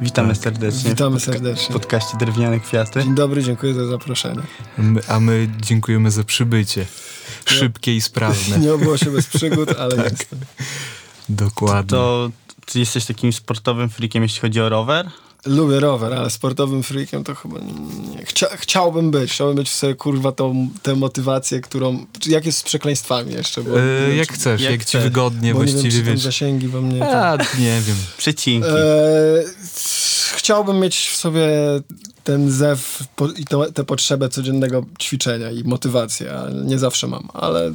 Witamy serdecznie. Witamy serdecznie. W podcaście Drewniane Kwiaty. Dzień dobry, dziękuję za zaproszenie. My, a my dziękujemy za przybycie. Szybkie i sprawne. Nie obyło się bez przygód, ale jestem. Dokładnie. To ty jesteś takim sportowym freakiem, jeśli chodzi o rower? Lubię rower, ale sportowym freakiem to chyba nie. Chcia, chciałbym być. Chciałbym być w sobie, kurwa, tą, tę motywację, którą... Jak jest z przekleństwami jeszcze? Bo, E, wiem, jak czy- chcesz, jak jak, ci chcesz. wygodnie, bo nie wiem, właściwie czy tam wiesz. zasięgi we mnie... A, nie wiem. Przecinki. E, chciałbym mieć w sobie ten zew po, i to, tę potrzebę codziennego ćwiczenia i motywację, ale nie zawsze mam, ale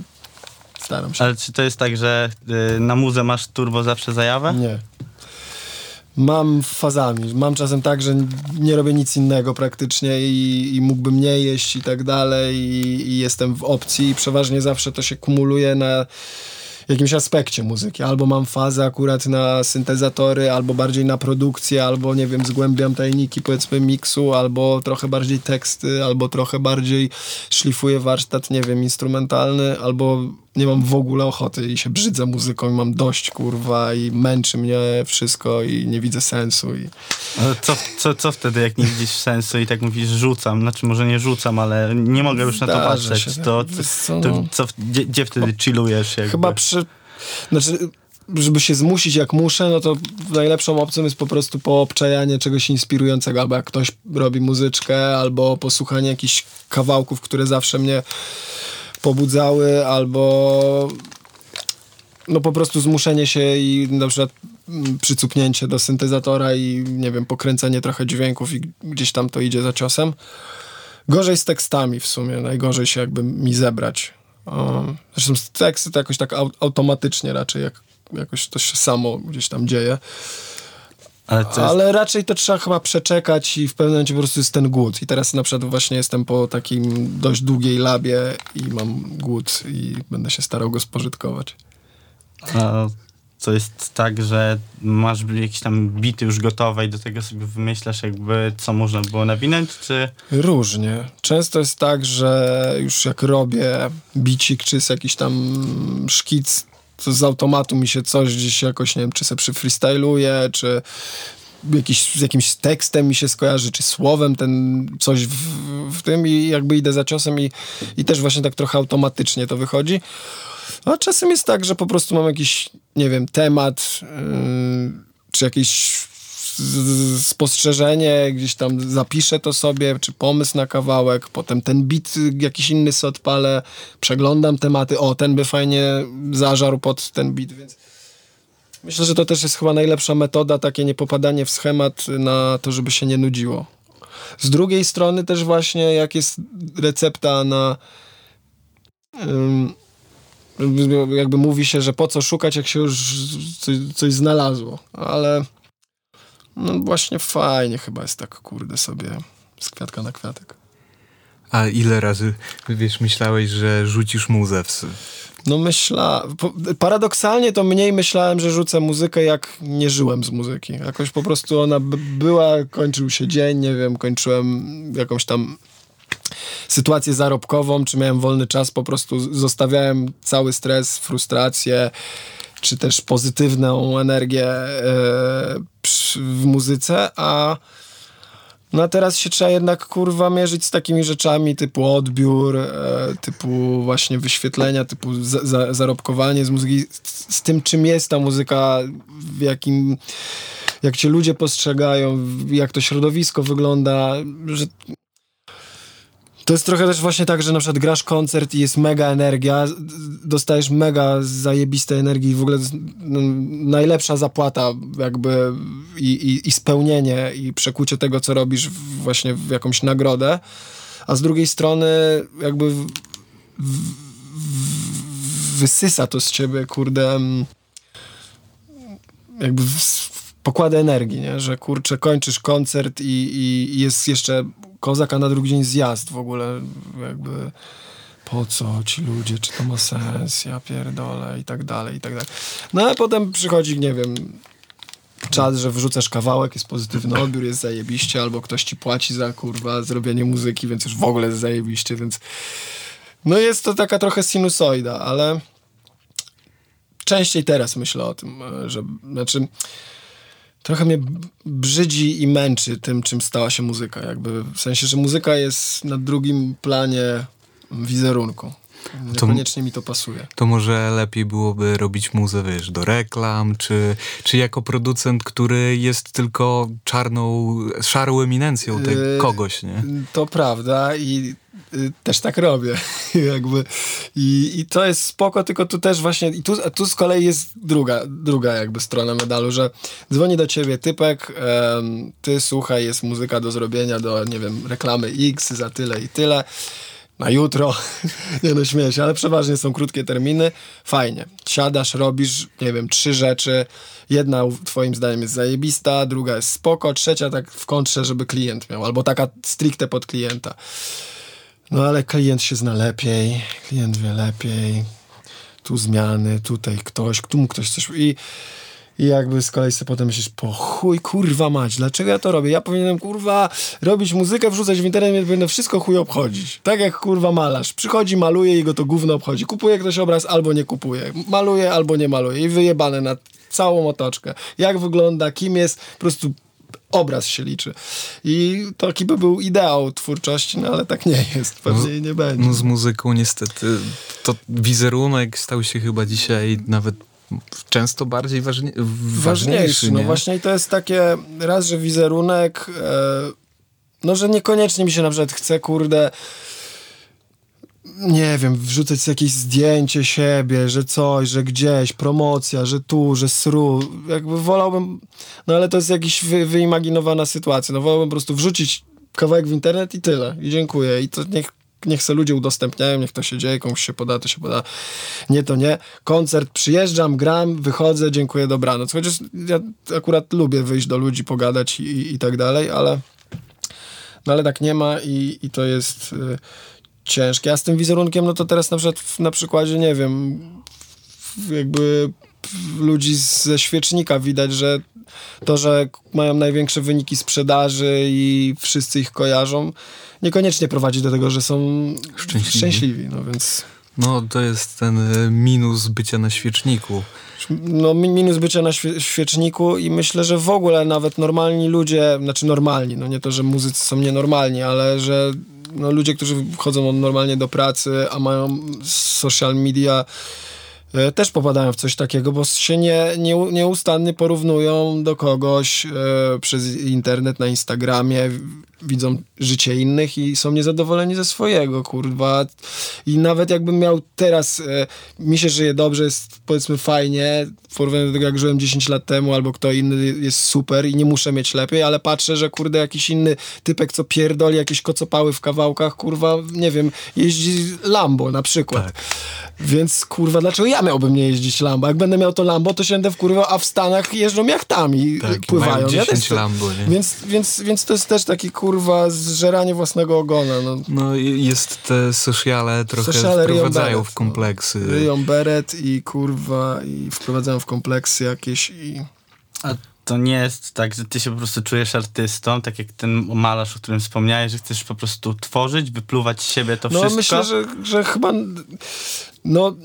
staram się. Ale czy to jest tak, że y, na muzę masz turbo zawsze zajawę? Nie. Mam fazami. Mam czasem tak, że nie robię nic innego praktycznie i, i mógłbym nie jeść i tak dalej i, i jestem w opcji i przeważnie zawsze to się kumuluje na jakimś aspekcie muzyki. Albo mam fazę akurat na syntezatory, albo bardziej na produkcję, albo nie wiem, zgłębiam tajniki powiedzmy miksu, albo trochę bardziej teksty, albo trochę bardziej szlifuję warsztat, nie wiem, instrumentalny, albo nie mam w ogóle ochoty i się brzydzę muzyką i mam dość, kurwa, i męczy mnie wszystko i nie widzę sensu i... Ale co, co, co wtedy, jak nie widzisz sensu i tak mówisz, rzucam? Znaczy, może nie rzucam, ale nie mogę już na to Zdarza patrzeć. się. To, Wiesz co, to, no. co, gdzie, gdzie wtedy chillujesz? Jakby? Chyba przy... Znaczy, żeby się zmusić jak muszę, no to najlepszą opcją jest po prostu poobczajanie czegoś inspirującego, albo jak ktoś robi muzyczkę, albo posłuchanie jakichś kawałków, które zawsze mnie pobudzały, albo no po prostu zmuszenie się i na przykład mm, przycupnięcie do syntezatora i nie wiem, pokręcenie trochę dźwięków i gdzieś tam to idzie za ciosem. Gorzej z tekstami w sumie, najgorzej się jakby mi zebrać. O, zresztą teksty to jakoś tak au- automatycznie raczej, jak, jakoś to się samo gdzieś tam dzieje. Ale jest, Ale raczej to trzeba chyba przeczekać i w pewnym momencie po prostu jest ten głód. I teraz na przykład właśnie jestem po takim dość długiej labie i mam głód i będę się starał go spożytkować. a, to jest tak, że masz jakieś tam bity już gotowe i do tego sobie wymyślasz jakby, co można było nawinąć, czy... Różnie. Często jest tak, że już jak robię bicik, czy jest jakiś tam szkic, z automatu mi się coś gdzieś jakoś, nie wiem, czy se przyfreestyluję, czy jakiś, z jakimś tekstem mi się skojarzy, czy słowem ten coś w, w tym i jakby idę za ciosem i, i też właśnie tak trochę automatycznie to wychodzi. A czasem jest tak, że po prostu mam jakiś, nie wiem, temat, yy, czy jakieś z- spostrzeżenie, gdzieś tam zapiszę to sobie, czy pomysł na kawałek, potem ten bit jakiś inny sobie odpalę, przeglądam tematy, o, ten by fajnie zażarł pod ten bit, więc myślę, że to też jest chyba najlepsza metoda, takie niepopadanie w schemat na to, żeby się nie nudziło. Z drugiej strony też właśnie, jak jest recepta na jakby mówi się, że po co szukać, jak się już coś, coś znalazło, ale no właśnie fajnie chyba jest tak, kurde, sobie z kwiatka na kwiatek. A ile razy, wiesz, myślałeś, że rzucisz muzę? W... No myśla... Paradoksalnie to mniej myślałem, że rzucę muzykę, jak nie żyłem z muzyki. Jakoś po prostu ona była, kończył się dzień, nie wiem, kończyłem jakąś tam sytuację zarobkową, czy miałem wolny czas, po prostu zostawiałem cały stres, frustrację, czy też pozytywną energię e, w muzyce, a no a teraz się trzeba jednak kurwa mierzyć z takimi rzeczami typu odbiór, e, typu właśnie wyświetlenia, typu za, za, zarobkowanie z muzyki, z, z tym czym jest ta muzyka, w jakim jak cię ludzie postrzegają, jak to środowisko wygląda, że to jest trochę też właśnie tak, że na przykład grasz koncert i jest mega energia, dostajesz mega zajebistej energii i w ogóle no, najlepsza zapłata jakby i, i, i spełnienie i przekucie tego, co robisz w, właśnie w jakąś nagrodę, a z drugiej strony jakby w, w, wysysa to z ciebie, kurde, mm, jakby w, pokłady energii, nie? że kurczę, kończysz koncert i, i jest jeszcze kozak, a na drugi dzień zjazd. W ogóle, jakby po co ci ludzie, czy to ma sens, ja pierdolę i tak dalej, i tak dalej. No a potem przychodzi, nie wiem, czas, że wrzucasz kawałek, jest pozytywny odbiór, jest zajebiście, albo ktoś ci płaci za kurwa zrobienie muzyki, więc już w ogóle jest zajebiście, więc no jest to taka trochę sinusoida, ale częściej teraz myślę o tym, e, że znaczy trochę mnie brzydzi i męczy tym, czym stała się muzyka. Jakby w sensie, że muzyka jest na drugim planie wizerunku. Niekoniecznie mi to pasuje. To może lepiej byłoby robić muzę, wiesz, do reklam, czy, czy jako producent, który jest tylko czarną, szarą eminencją tej, Yy, kogoś, nie? To prawda i y, też tak robię. jakby. I, I to jest spoko, tylko tu też właśnie, i tu, tu z kolei jest druga, druga jakby strona medalu, że dzwoni do ciebie typek, em, ty słuchaj, jest muzyka do zrobienia, do, nie wiem, reklamy X za tyle i tyle. Na jutro, nie no śmieję się, ale przeważnie są krótkie terminy. Fajnie. Siadasz, robisz, nie wiem, trzy rzeczy. Jedna twoim zdaniem jest zajebista, druga jest spoko, trzecia tak w kontrze, żeby klient miał, albo taka stricte pod klienta. No ale klient się zna lepiej, klient wie lepiej. Tu zmiany, tutaj ktoś, tu mu ktoś coś... I, i jakby z kolei sobie potem myślisz, po chuj, kurwa mać, dlaczego ja to robię? Ja powinienem, kurwa, robić muzykę, wrzucać w internet, powinno wszystko chuj obchodzić. Tak jak, kurwa, malarz. Przychodzi, maluje i go to gówno obchodzi. Kupuje ktoś obraz albo nie kupuje. Maluje albo nie maluje. I wyjebane na całą otoczkę. Jak wygląda, kim jest, po prostu obraz się liczy. I taki by był ideał twórczości, no ale tak nie jest. Pewnie i nie będzie. No z muzyką niestety to wizerunek stał się chyba dzisiaj nawet często bardziej ważnie, ważniejszy. ważniejszy. No nie? właśnie to jest takie, raz, że wizerunek, e, no że niekoniecznie mi się na przykład chce, kurde, nie wiem, wrzucać jakieś zdjęcie siebie, że coś, że gdzieś, promocja, że tu, że sru. Jakby wolałbym, no ale to jest jakaś wy, wyimaginowana sytuacja. No wolałbym po prostu wrzucić kawałek w internet i tyle. I dziękuję. I to niech niech se ludzie udostępniają, niech to się dzieje, komuś się poda, to się poda. Nie, to nie. Koncert, przyjeżdżam, gram, wychodzę, dziękuję, dobranoc. Chociaż ja akurat lubię wyjść do ludzi, pogadać i, i, i tak dalej, ale no ale tak nie ma i, i to jest y, ciężkie. A z tym wizerunkiem, no to teraz na przykład na przykładzie, nie wiem, jakby ludzi ze świecznika widać, że to, że mają największe wyniki sprzedaży i wszyscy ich kojarzą, niekoniecznie prowadzi do tego, że są Szczęśliwi. szczęśliwi no więc No to jest ten e, minus bycia na świeczniku. no, mi- minus bycia na świe- świeczniku i myślę, że w ogóle nawet normalni ludzie, znaczy normalni, no nie to, że muzycy są nienormalni, ale że no, ludzie, którzy chodzą normalnie do pracy, a mają social media, też popadają w coś takiego, bo się nie, nie, nieustannie porównują do kogoś e, przez internet na Instagramie, widzą życie innych i są niezadowoleni ze swojego, kurwa. I nawet jakbym miał teraz, e, mi się żyje dobrze, jest powiedzmy fajnie, w porównaniu do tego, jak żyłem 10 lat temu, albo kto inny jest super i nie muszę mieć lepiej, ale patrzę, że kurde, jakiś inny typek, co pierdoli jakieś kocopały w kawałkach, kurwa, nie wiem, jeździ Lambo na przykład. Więc kurwa, dlaczego ja miałbym nie jeździć Lambo? Jak będę miał to Lambo, to się będę wkurwał, a w Stanach jeżdżą jachtami, Tak, pływają. mają Ja 10 też- Lambo, nie? Więc, więc, więc to jest też taki kurwa zżeranie własnego ogona. No. No i jest te sociale trochę Sociale wprowadzają beret, w kompleksy. Ryją beret i kurwa i wprowadzają w kompleksy jakieś i... A to nie jest tak, że ty się po prostu czujesz artystą, tak jak ten malarz, o którym wspomniałeś, że chcesz po prostu tworzyć, wypluwać z siebie to No wszystko? myślę, że, że chyba no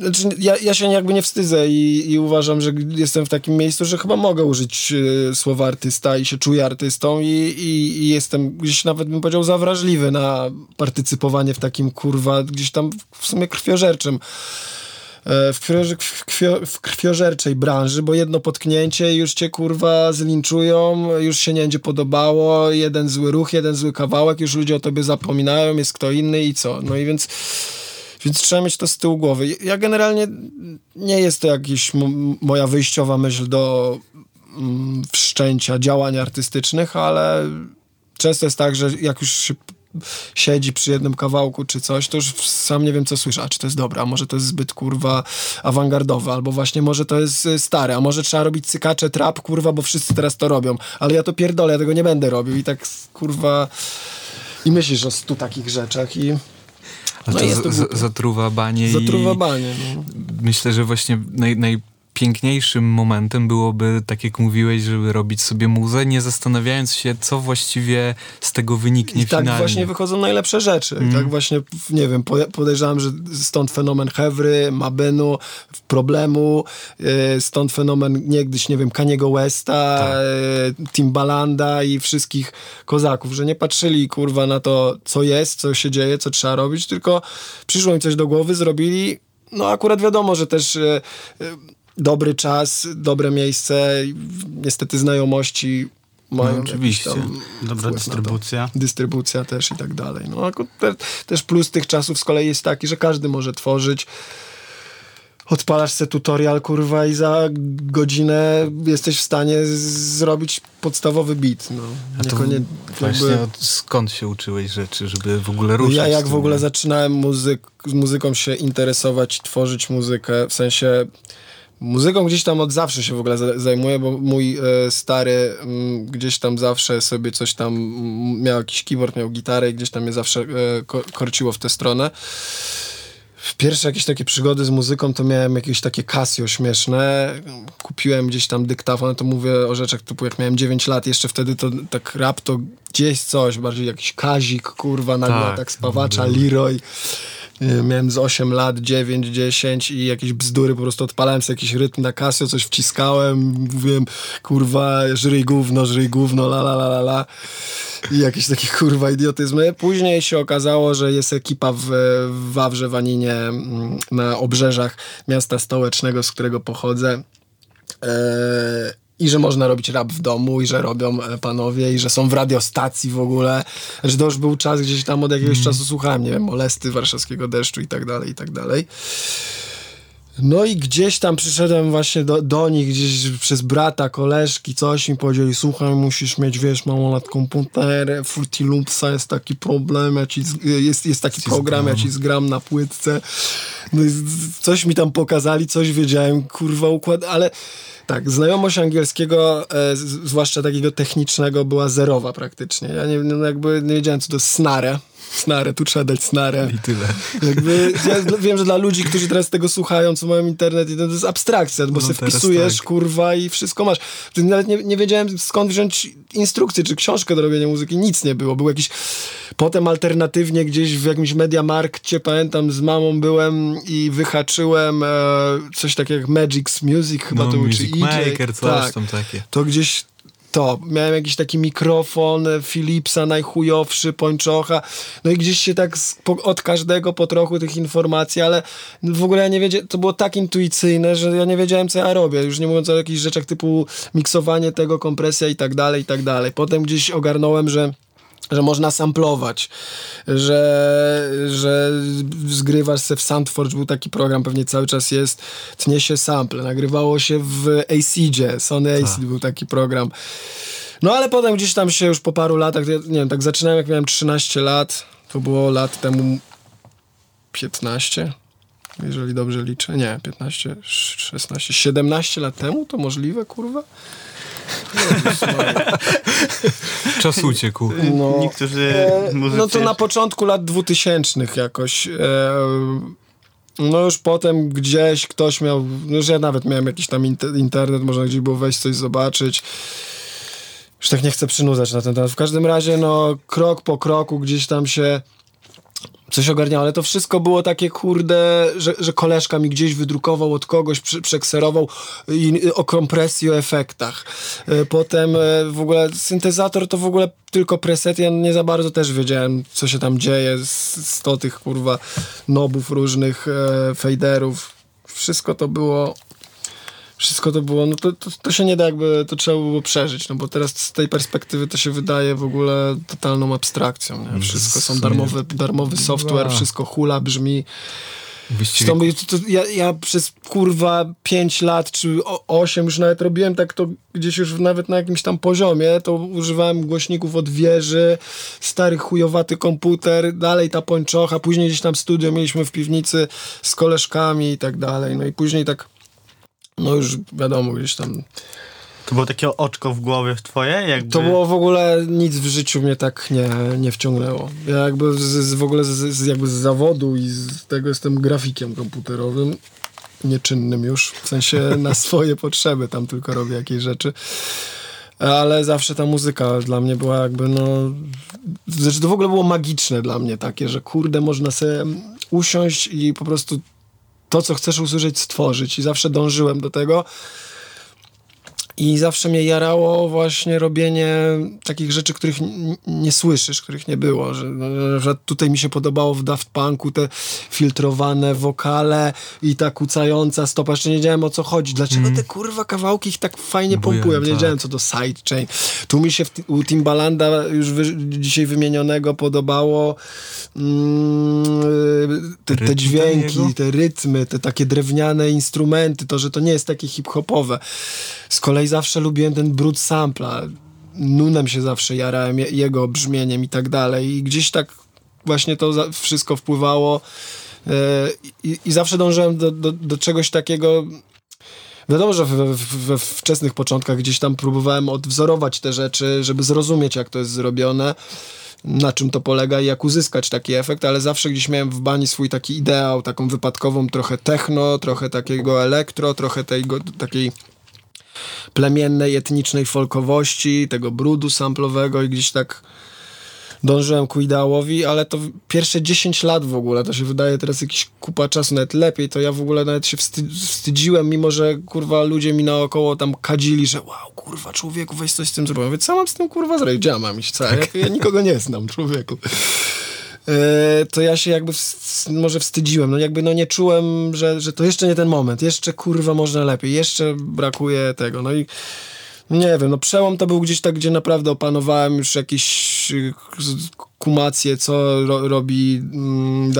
znaczy, ja, ja się jakby nie wstydzę i, i uważam, że jestem w takim miejscu, że chyba mogę użyć e, słowa artysta i się czuję artystą i, i, i jestem gdzieś nawet bym powiedział zawrażliwy na partycypowanie w takim kurwa gdzieś tam w sumie krwiożerczym e, w, krwio, w, krwio, w krwiożerczej branży, bo jedno potknięcie już cię kurwa zlinczują, już się nie będzie podobało, jeden zły ruch, jeden zły kawałek, już ludzie o tobie zapominają, jest kto inny i co. No i więc, więc trzeba mieć to z tyłu głowy. Ja generalnie nie jest to jakaś moja wyjściowa myśl do mm, wszczęcia działań artystycznych, ale często jest tak, że jak już się siedzi przy jednym kawałku czy coś, to już sam nie wiem, co słyszę. A czy to jest dobre, a może to jest zbyt, kurwa, awangardowe, albo właśnie może to jest y, stare, a może trzeba robić cykacze, trap, kurwa, bo wszyscy teraz to robią. Ale ja to pierdolę, ja tego nie będę robił i tak, kurwa... I myślisz o stu takich rzeczach i No to jest to z- zatruwa banie zatruwa banie. No. myślę, że właśnie naj, najpiękniejszym momentem byłoby, tak jak mówiłeś, żeby robić sobie muzę, nie zastanawiając się, co właściwie z tego wyniknie I tak finalnie. właśnie wychodzą najlepsze rzeczy. I tak właśnie, nie wiem, po- podejrzewam, że stąd fenomen Hewry, Mabenu, Problemu, e, stąd fenomen niegdyś, nie wiem, Kaniego Westa, e, Timbalanda i wszystkich kozaków, że nie patrzyli, kurwa, na to, co jest, co się dzieje, co trzeba robić, tylko przyszło im coś do głowy, zrobili. No akurat wiadomo, że też e, dobry czas, dobre miejsce, niestety znajomości mają No, oczywiście. Dobra dystrybucja. dystrybucja też i tak dalej. No, te, też plus tych czasów z kolei jest taki, że każdy może tworzyć. Odpalasz se tutorial, kurwa, i za godzinę jesteś w stanie zrobić podstawowy beat. No. A to Niekonie- właśnie jakby- skąd się uczyłeś rzeczy, żeby w ogóle ruszać? ja jak w ogóle zaczynałem muzyk, z muzyką się interesować, tworzyć muzykę, w sensie muzyką gdzieś tam od zawsze się w ogóle za- zajmuję, bo mój e, stary mm, gdzieś tam zawsze sobie coś tam mm, miał jakiś keyboard, miał gitarę i gdzieś tam mnie zawsze e, ko- korciło w tę stronę. Pierwsze jakieś takie przygody z muzyką to miałem jakieś takie Casio śmieszne. Kupiłem gdzieś tam dyktafon, to mówię o rzeczach typu jak miałem 9 lat, jeszcze wtedy to tak rap to gdzieś coś, bardziej jakiś Kazik, kurwa, nagle tak, Tak, spawacza, Leroy. Wiem, Miałem z 8 lat, 9, 10 i jakieś bzdury, po prostu odpalałem sobie jakiś rytm na Casio, coś wciskałem, mówiłem, kurwa, żryj gówno, żryj gówno, la la la la la. I jakieś takie kurwa idiotyzmy. Później się okazało, że jest ekipa w, w Wawrze, Waninie, mm, na obrzeżach miasta stołecznego, z którego pochodzę. Eee, I że można robić rap w domu, i że robią e, panowie, i że są w radiostacji w ogóle. Że to już był czas, gdzieś tam od jakiegoś czasu słuchałem, nie wiem, molesty warszawskiego deszczu i tak dalej, i tak dalej. No i gdzieś tam przyszedłem właśnie do, do nich, gdzieś przez brata, koleżki, coś mi powiedzieli, słuchaj, musisz mieć, wiesz, mało komputer, Fruity Loopsa jest taki problem, ja ci, jest, jest taki program, ja ci zgram na płytce. No i coś mi tam pokazali, coś wiedziałem, kurwa, układ, ale tak, znajomość angielskiego, e, z, zwłaszcza takiego technicznego, była zerowa praktycznie. Ja nie, no jakby nie wiedziałem, co to jest snare. Snare, tu trzeba dać snare. I tyle. Jakby, ja wiem, że dla ludzi, którzy teraz tego słuchają, co mają internet, to jest abstrakcja, bo No sobie wpisujesz, tak. kurwa, i wszystko masz. Nawet nie, nie wiedziałem, skąd wziąć instrukcję, czy książkę do robienia muzyki, nic nie było. Był jakiś, potem alternatywnie gdzieś w jakimś Mediamarkcie, pamiętam, z mamą byłem i wyhaczyłem e, coś takiego jak Magic's Music, chyba No, to był, czy Maker, coś tak, tam takie. to gdzieś to. Miałem jakiś taki mikrofon e, Philipsa, najchujowszy, pończocha. No i gdzieś się tak od każdego po trochu tych informacji, ale w ogóle ja nie wiedziałem, to było tak intuicyjne, że ja nie wiedziałem, co ja robię. Już nie mówiąc o jakichś rzeczach typu miksowanie tego, kompresja i tak dalej, i tak dalej. Potem gdzieś ogarnąłem, że że można samplować, że, że zgrywasz se w Soundforge, był taki program, pewnie cały czas jest, tnie się sample, nagrywało się w ACID, Sony ACID był taki program. No ale potem gdzieś tam się już po paru latach, nie wiem, tak zaczynałem jak miałem 13 lat, to było lat temu 15, jeżeli dobrze liczę, nie, 15, 16, 17 lat temu, to możliwe, kurwa? Czas uciekł. No, Niektórzy e, muzycy... no to na początku lat 2000 jakoś. E, no już potem gdzieś ktoś miał, no już ja nawet miałem jakiś tam inter- internet, można gdzieś było wejść coś zobaczyć. Już tak nie chcę przynudzać na ten temat. W każdym razie, no krok po kroku gdzieś tam się coś ogarniało, ale to wszystko było takie kurde, że, że koleżka mi gdzieś wydrukował od kogoś, przekserował i o kompresji, o efektach. E, Potem e, w ogóle syntezator to w ogóle tylko preset, ja nie za bardzo też wiedziałem, co się tam dzieje, z, z to tych kurwa nobów różnych, e, faderów. Wszystko to było wszystko to było, no to, to, to się nie da jakby, to trzeba było przeżyć, no bo teraz z tej perspektywy to się wydaje w ogóle totalną abstrakcją, nie? Wszystko są darmowe, darmowy software, wszystko hula, brzmi. Właściwie to, to, ja, ja przez kurwa 5 lat czy 8 już nawet robiłem tak to gdzieś już nawet na jakimś tam poziomie, to używałem głośników od wieży, stary chujowaty komputer, dalej ta pończocha, później gdzieś tam studio mieliśmy w piwnicy z koleżkami i tak dalej, no i później tak no już wiadomo, gdzieś tam. To było takie oczko w głowie w twoje? Jakby... To było w ogóle nic w życiu mnie tak nie, nie wciągnęło. Ja jakby z, z, w ogóle z, z, jakby z zawodu i z tego jestem grafikiem komputerowym. nieczynnym już, w sensie na swoje potrzeby tam tylko robię jakieś rzeczy. Ale zawsze ta muzyka dla mnie była jakby no... Znaczy to w ogóle było magiczne dla mnie takie, że kurde można sobie usiąść i po prostu to, co chcesz usłyszeć, stworzyć. I zawsze dążyłem do tego. I zawsze mnie jarało właśnie robienie takich rzeczy, których nie słyszysz, których nie było. Że, no, że tutaj mi się podobało w Daft Punku te filtrowane wokale i ta kucająca stopa. Jeszcze nie wiedziałem o co chodzi. Dlaczego te kurwa kawałki ich tak fajnie pompują? Nie tak. wiedziałem co to sidechain. Tu mi się w, u Timbalanda już wy, dzisiaj wymienionego podobało mm, te, te dźwięki, jego? te rytmy, te takie drewniane instrumenty, to, że to nie jest takie hip-hopowe. Z kolei zawsze lubiłem ten brud sampla. Nunem się zawsze jarałem, je- jego brzmieniem i tak dalej. I gdzieś tak właśnie to wszystko wpływało e, i, i zawsze dążyłem do, do, do czegoś takiego... Wiadomo, że we, we, wczesnych początkach gdzieś tam próbowałem odwzorować te rzeczy, żeby zrozumieć, jak to jest zrobione, na czym to polega i jak uzyskać taki efekt, ale zawsze gdzieś miałem w bani swój taki ideał, taką wypadkową, trochę techno, trochę takiego elektro, trochę tego, takiej plemiennej, etnicznej folkowości, tego brudu samplowego i gdzieś tak dążyłem ku ideałowi, ale to pierwsze 10 lat w ogóle, to się wydaje teraz jakiś kupa czasu, nawet lepiej, to ja w ogóle nawet się wsty wstydziłem, mimo że kurwa ludzie mi naokoło tam kadzili, że wow, kurwa człowieku, weź coś z tym zrobić. Ja Mówię, co mam z tym kurwa zrobić? Ja mam iść? Co? Ja, ja nikogo nie znam, człowieku. E, to ja się jakby wst- może wstydziłem, no jakby no nie czułem, że, że to jeszcze nie ten moment, jeszcze kurwa można lepiej, jeszcze brakuje tego, no i nie wiem, no przełom to był gdzieś tak, gdzie naprawdę opanowałem już jakieś y, kumację, co ro, robi mm,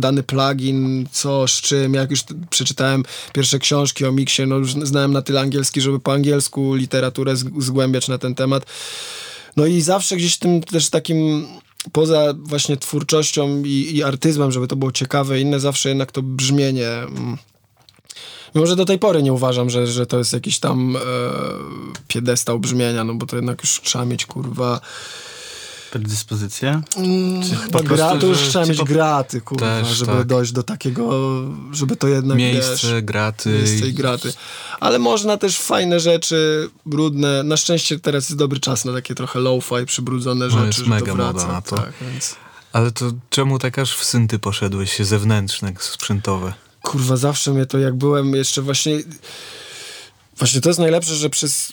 dany plugin, co z czym, jak już przeczytałem pierwsze książki o miksie, no już znałem na tyle angielski, żeby po angielsku literaturę zgłębiać na ten temat. No i zawsze gdzieś tym też takim poza właśnie twórczością i, i artyzmem, żeby to było ciekawe inne, zawsze jednak to brzmienie. mm, Mimo, że do tej pory nie uważam, że, że to jest jakiś tam e, piedestał brzmienia, no bo to jednak już trzeba mieć kurwa. Predyspozycje? Chyba po gra, prostu, to już że trzeba mieć po- graty, kurwa, Też, żeby tak. dojść do takiego, żeby to jednak Miejsce, wiesz, graty. miejsce i- graty. Ale można też fajne rzeczy, brudne. Na szczęście teraz jest dobry czas na takie trochę low-fi, przybrudzone rzeczy, jest że mega to wraca. na to. Tak, więc... Ale to czemu tak aż w synty poszedłeś, zewnętrzne, sprzętowe? kurwa, zawsze mnie to jak byłem jeszcze właśnie. Właśnie to jest najlepsze, że przez.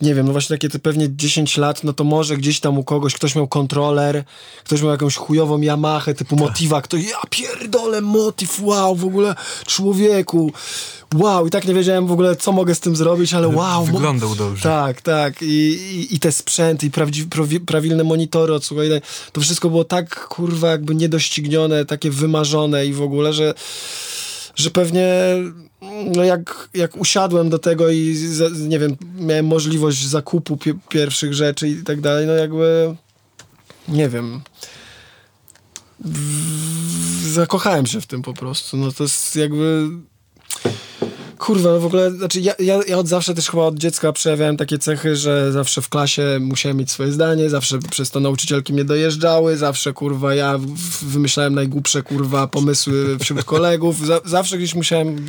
Nie wiem, no właśnie takie te pewnie 10 lat, no to może gdzieś tam u kogoś ktoś miał kontroler, ktoś miał jakąś chujową Yamahę typu Motiva, kto ja pierdolę Motiv, wow, w ogóle człowieku, wow, i tak nie wiedziałem w ogóle co mogę z tym zrobić, ale wow. Wyglądał dobrze. tak, tak. I, i, i te sprzęty, i prawdzi, prawi, prawilne monitory od słuchaj, to wszystko było tak, kurwa, jakby niedoścignione, takie wymarzone i w ogóle, że, że pewnie no jak, jak usiadłem do tego i nie wiem, miałem możliwość zakupu pie, pierwszych rzeczy i tak dalej, no jakby nie wiem w- zakochałem się w tym po prostu. No to jest jakby Kurwa, no w ogóle, znaczy ja, ja, ja od zawsze też chyba od dziecka przejawiałem takie cechy, że zawsze w klasie musiałem mieć swoje zdanie, zawsze przez to nauczycielki mnie dojeżdżały, zawsze kurwa ja wymyślałem najgłupsze kurwa pomysły wśród kolegów, za, zawsze gdzieś musiałem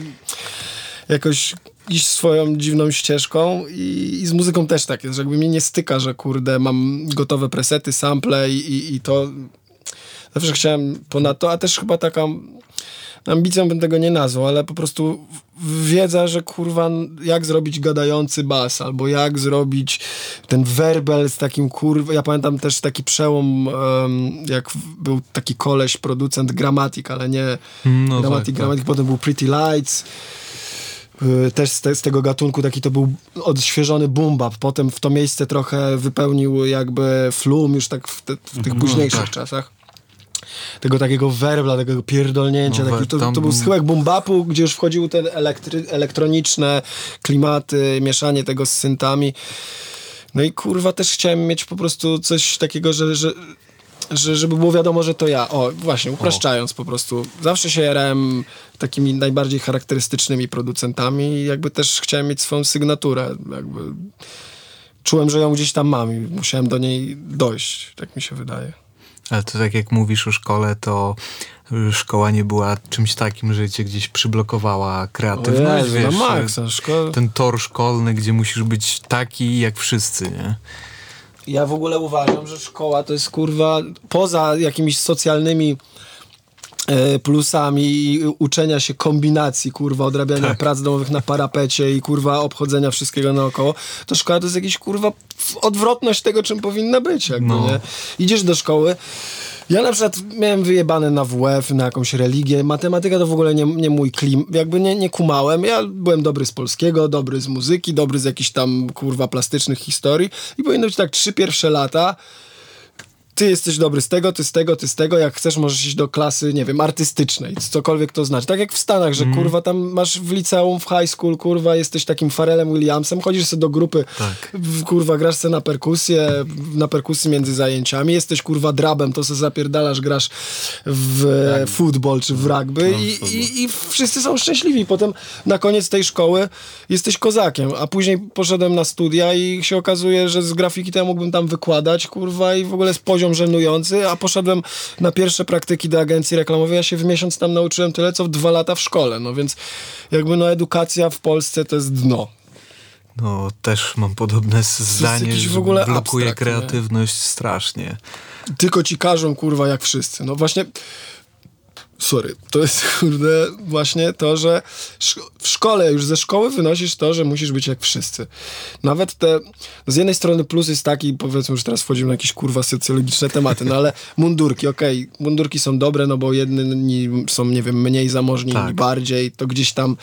jakoś iść swoją dziwną ścieżką i, i z muzyką też tak jest, że jakby mnie nie styka, że kurde mam gotowe presety, sample i, i, i to zawsze chciałem ponadto, a też chyba taka ambicją bym tego nie nazwał, ale po prostu wiedza, że kurwa, jak zrobić gadający bas, albo jak zrobić ten werbel z takim kurwa, ja pamiętam też taki przełom, em, jak był taki koleś, producent Grammatic, ale nie No Grammatic, tak, Grammatic, potem był Pretty Lights, y, też z, te, z tego gatunku taki to był odświeżony boom bap. Potem w to miejsce trochę wypełnił jakby flum już tak w, te, w tych późniejszych tak. czasach. Tego takiego werbla, takiego pierdolnięcia. No, taki, to, to był schyłek boom bapu, gdzie już wchodziły te elektry, elektroniczne klimaty, mieszanie tego z syntami. No i kurwa też chciałem mieć po prostu coś takiego, że, że, że żeby było wiadomo, że to ja. O, właśnie, upraszczając po prostu. Zawsze się jarałem takimi najbardziej charakterystycznymi producentami i jakby też chciałem mieć swoją sygnaturę. Jakby czułem, że ją gdzieś tam mam i musiałem do niej dojść, tak mi się wydaje. Ale to tak jak mówisz o szkole, to szkoła nie była czymś takim, że cię gdzieś przyblokowała kreatywność, Jezu, wiesz, na maksa, szkoła... ten tor szkolny, gdzie musisz być taki jak wszyscy, nie? Ja w ogóle uważam, że szkoła to jest kurwa, poza jakimiś socjalnymi plusami i uczenia się kombinacji, kurwa, odrabiania Tak. prac domowych na parapecie i kurwa obchodzenia wszystkiego naokoło, to szkoła to jest jakiś kurwa odwrotność tego, czym powinna być, jakby, No. nie? Idziesz do szkoły, ja na przykład miałem wyjebane na WF, na jakąś religię, matematyka to w ogóle nie, nie mój klim, jakby nie, nie kumałem, ja byłem dobry z polskiego, dobry z muzyki, dobry z jakichś tam, kurwa, plastycznych historii i powinno być tak trzy pierwsze lata, ty jesteś dobry z tego, ty z tego, ty z tego, jak chcesz możesz iść do klasy, nie wiem, artystycznej, cokolwiek to znaczy. Tak jak w Stanach, że kurwa tam masz w liceum, w high school, kurwa jesteś takim Farelem Williamsem, chodzisz sobie do grupy, Tak. kurwa grasz sobie na perkusję, na perkusji między zajęciami, jesteś kurwa drabem, to sobie zapierdalasz, grasz w e, futbol czy w rugby No, i, i, i wszyscy są szczęśliwi. Potem na koniec tej szkoły jesteś kozakiem, a później poszedłem na studia i się okazuje, że z grafiki to ja mógłbym tam wykładać, kurwa, i w ogóle jest poziom żenujący, a poszedłem na pierwsze praktyki do agencji reklamowej, ja się w miesiąc tam nauczyłem tyle, co w dwa lata w szkole, no więc jakby no edukacja w Polsce to jest dno. No, też mam podobne zdanie, że w ogóle blokuje abstrakt, nie? kreatywność strasznie. tylko ci każą, kurwa, jak wszyscy. No właśnie, sorry, to jest, kurde, właśnie to, że w szkole, już ze szkoły wynosisz to, że musisz być jak wszyscy. Nawet te, no z jednej strony plus jest taki, powiedzmy, że teraz wchodzimy na jakieś, kurwa, socjologiczne tematy, no ale mundurki, okej, mundurki są dobre, no bo jedni są, nie wiem, mniej zamożni, Tak. bardziej, to gdzieś tam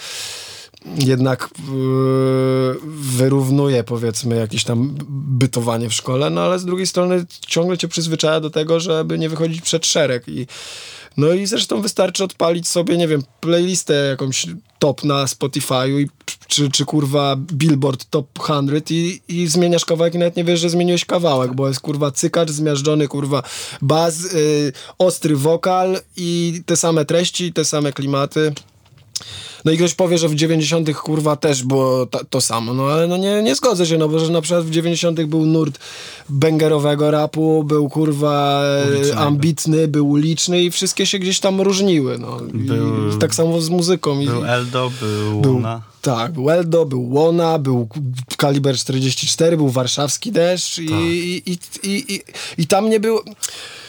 jednak yy, wyrównuje powiedzmy jakieś tam bytowanie w szkole, no ale z drugiej strony ciągle cię przyzwyczaja do tego, żeby nie wychodzić przed szereg i no i zresztą wystarczy odpalić sobie, nie wiem, playlistę jakąś top na Spotify'u i, czy, czy kurwa Billboard Top 100 i, i zmieniasz kawałek i nawet nie wiesz, że zmieniłeś kawałek, bo jest kurwa cykacz, zmiażdżony kurwa baz, yy, ostry wokal i te same treści, te same klimaty. No i ktoś powie, że w 90. kurwa też było ta, to samo, no ale no nie, nie zgodzę się, no bo że na przykład w 90. był nurt bęgerowego rapu, był kurwa Ulicznego. ambitny, był uliczny i wszystkie się gdzieś tam różniły, no. Był- tak samo z muzyką. Był Eldo, był był, Łona. tak, był Eldo, był Łona, był Kaliber 44, był Warszawski Deszcz i, i, i, i, i, i tam nie było...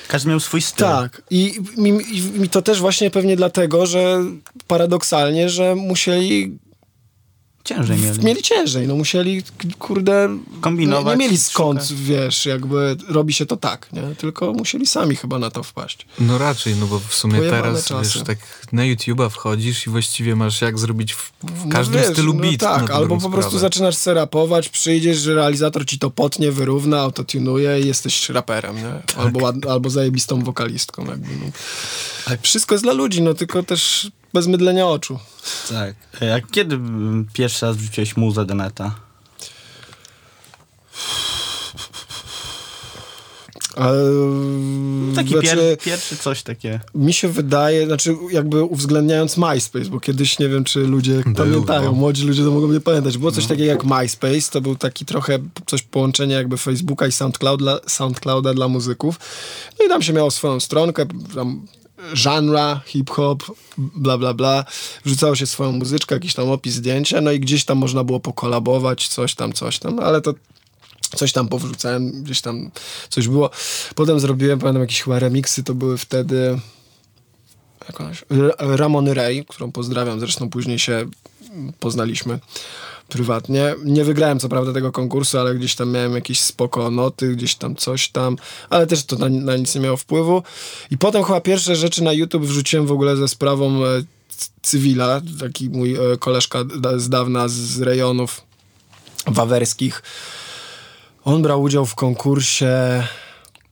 Każdy miał swój styl. Tak. I mi, mi to też właśnie pewnie dlatego, że paradoksalnie, że musieli Ciężej mieli. mieli ciężej, no musieli, kurde, Kombinować, Nie, nie mieli skąd, szukać. wiesz, jakby robi się to tak, nie? Tylko musieli sami chyba na to wpaść. No raczej, no bo w sumie Pojebane teraz, czasy. wiesz, tak na YouTube'a wchodzisz i właściwie masz jak zrobić w, w No każdym wiesz, stylu no beat. tak, dobrą albo po prostu zaczynasz se rapować, przyjdziesz, że realizator ci to potnie, wyrówna, autotunuje i jesteś raperem, nie? Tak. Albo, albo zajebistą wokalistką, jakby. No. Wszystko jest dla ludzi, no tylko też bez mydlenia oczu. Tak. A kiedy pierwszy raz wrzuciłeś muzę do neta? Eee, Taki znaczy, pier, pierwszy coś takie. Mi się wydaje, znaczy jakby uwzględniając MySpace, bo kiedyś nie wiem, czy ludzie pamiętają, no. młodzi ludzie to mogą nie pamiętać. Było coś takiego jak MySpace, to był taki trochę coś połączenie jakby Facebooka i SoundCloud dla, SoundClouda dla muzyków. No i tam się miało swoją stronkę, tam genre, hip-hop, bla, bla, bla. Wrzucało się swoją muzyczkę, jakiś tam opis, zdjęcia, no i gdzieś tam można było pokolabować, coś tam, coś tam, ale to Coś tam powrzucałem, gdzieś tam coś było. Potem zrobiłem, pamiętam, jakieś chyba remiksy, to były wtedy jakąś, R- Ramony Ray, którą pozdrawiam, zresztą później się poznaliśmy prywatnie. Nie wygrałem co prawda tego konkursu, ale gdzieś tam miałem jakieś spoko noty, gdzieś tam coś tam, ale też to na, na nic nie miało wpływu. I potem chyba pierwsze rzeczy na YouTube wrzuciłem w ogóle ze sprawą e, cywila, taki mój e, koleżka z dawna z rejonów wawerskich. On brał udział w konkursie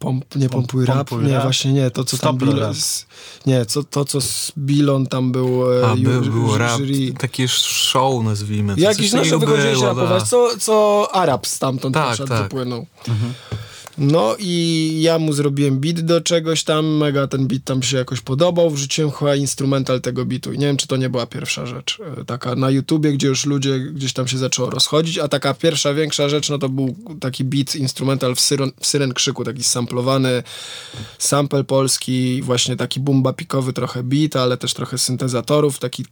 Pomp, nie pompuj rap, Pompuj nie, Rap? właśnie nie, to co tam Stop Bil, Rap. z, nie, co, to co z Bilon tam był e, A, ju- by, było ż- rap, jury. takie show nazwijmy. to. Jakiś Coś nasze takiego wychodzili się rapować, co, co Arab stamtąd Tak, poszedł, tak. wypłynął. No i ja mu zrobiłem beat do czegoś tam, mega ten beat tam się jakoś podobał, wrzuciłem chyba instrumental tego beatu i nie wiem, czy to nie była pierwsza rzecz, e, taka na YouTubie, gdzie już ludzie gdzieś tam się zaczęło rozchodzić, a taka pierwsza, większa rzecz, no to był taki beat, instrumental w, syren, w syren krzyku, taki samplowany, sample polski, właśnie taki bumba pikowy trochę beat, ale też trochę syntezatorów, taki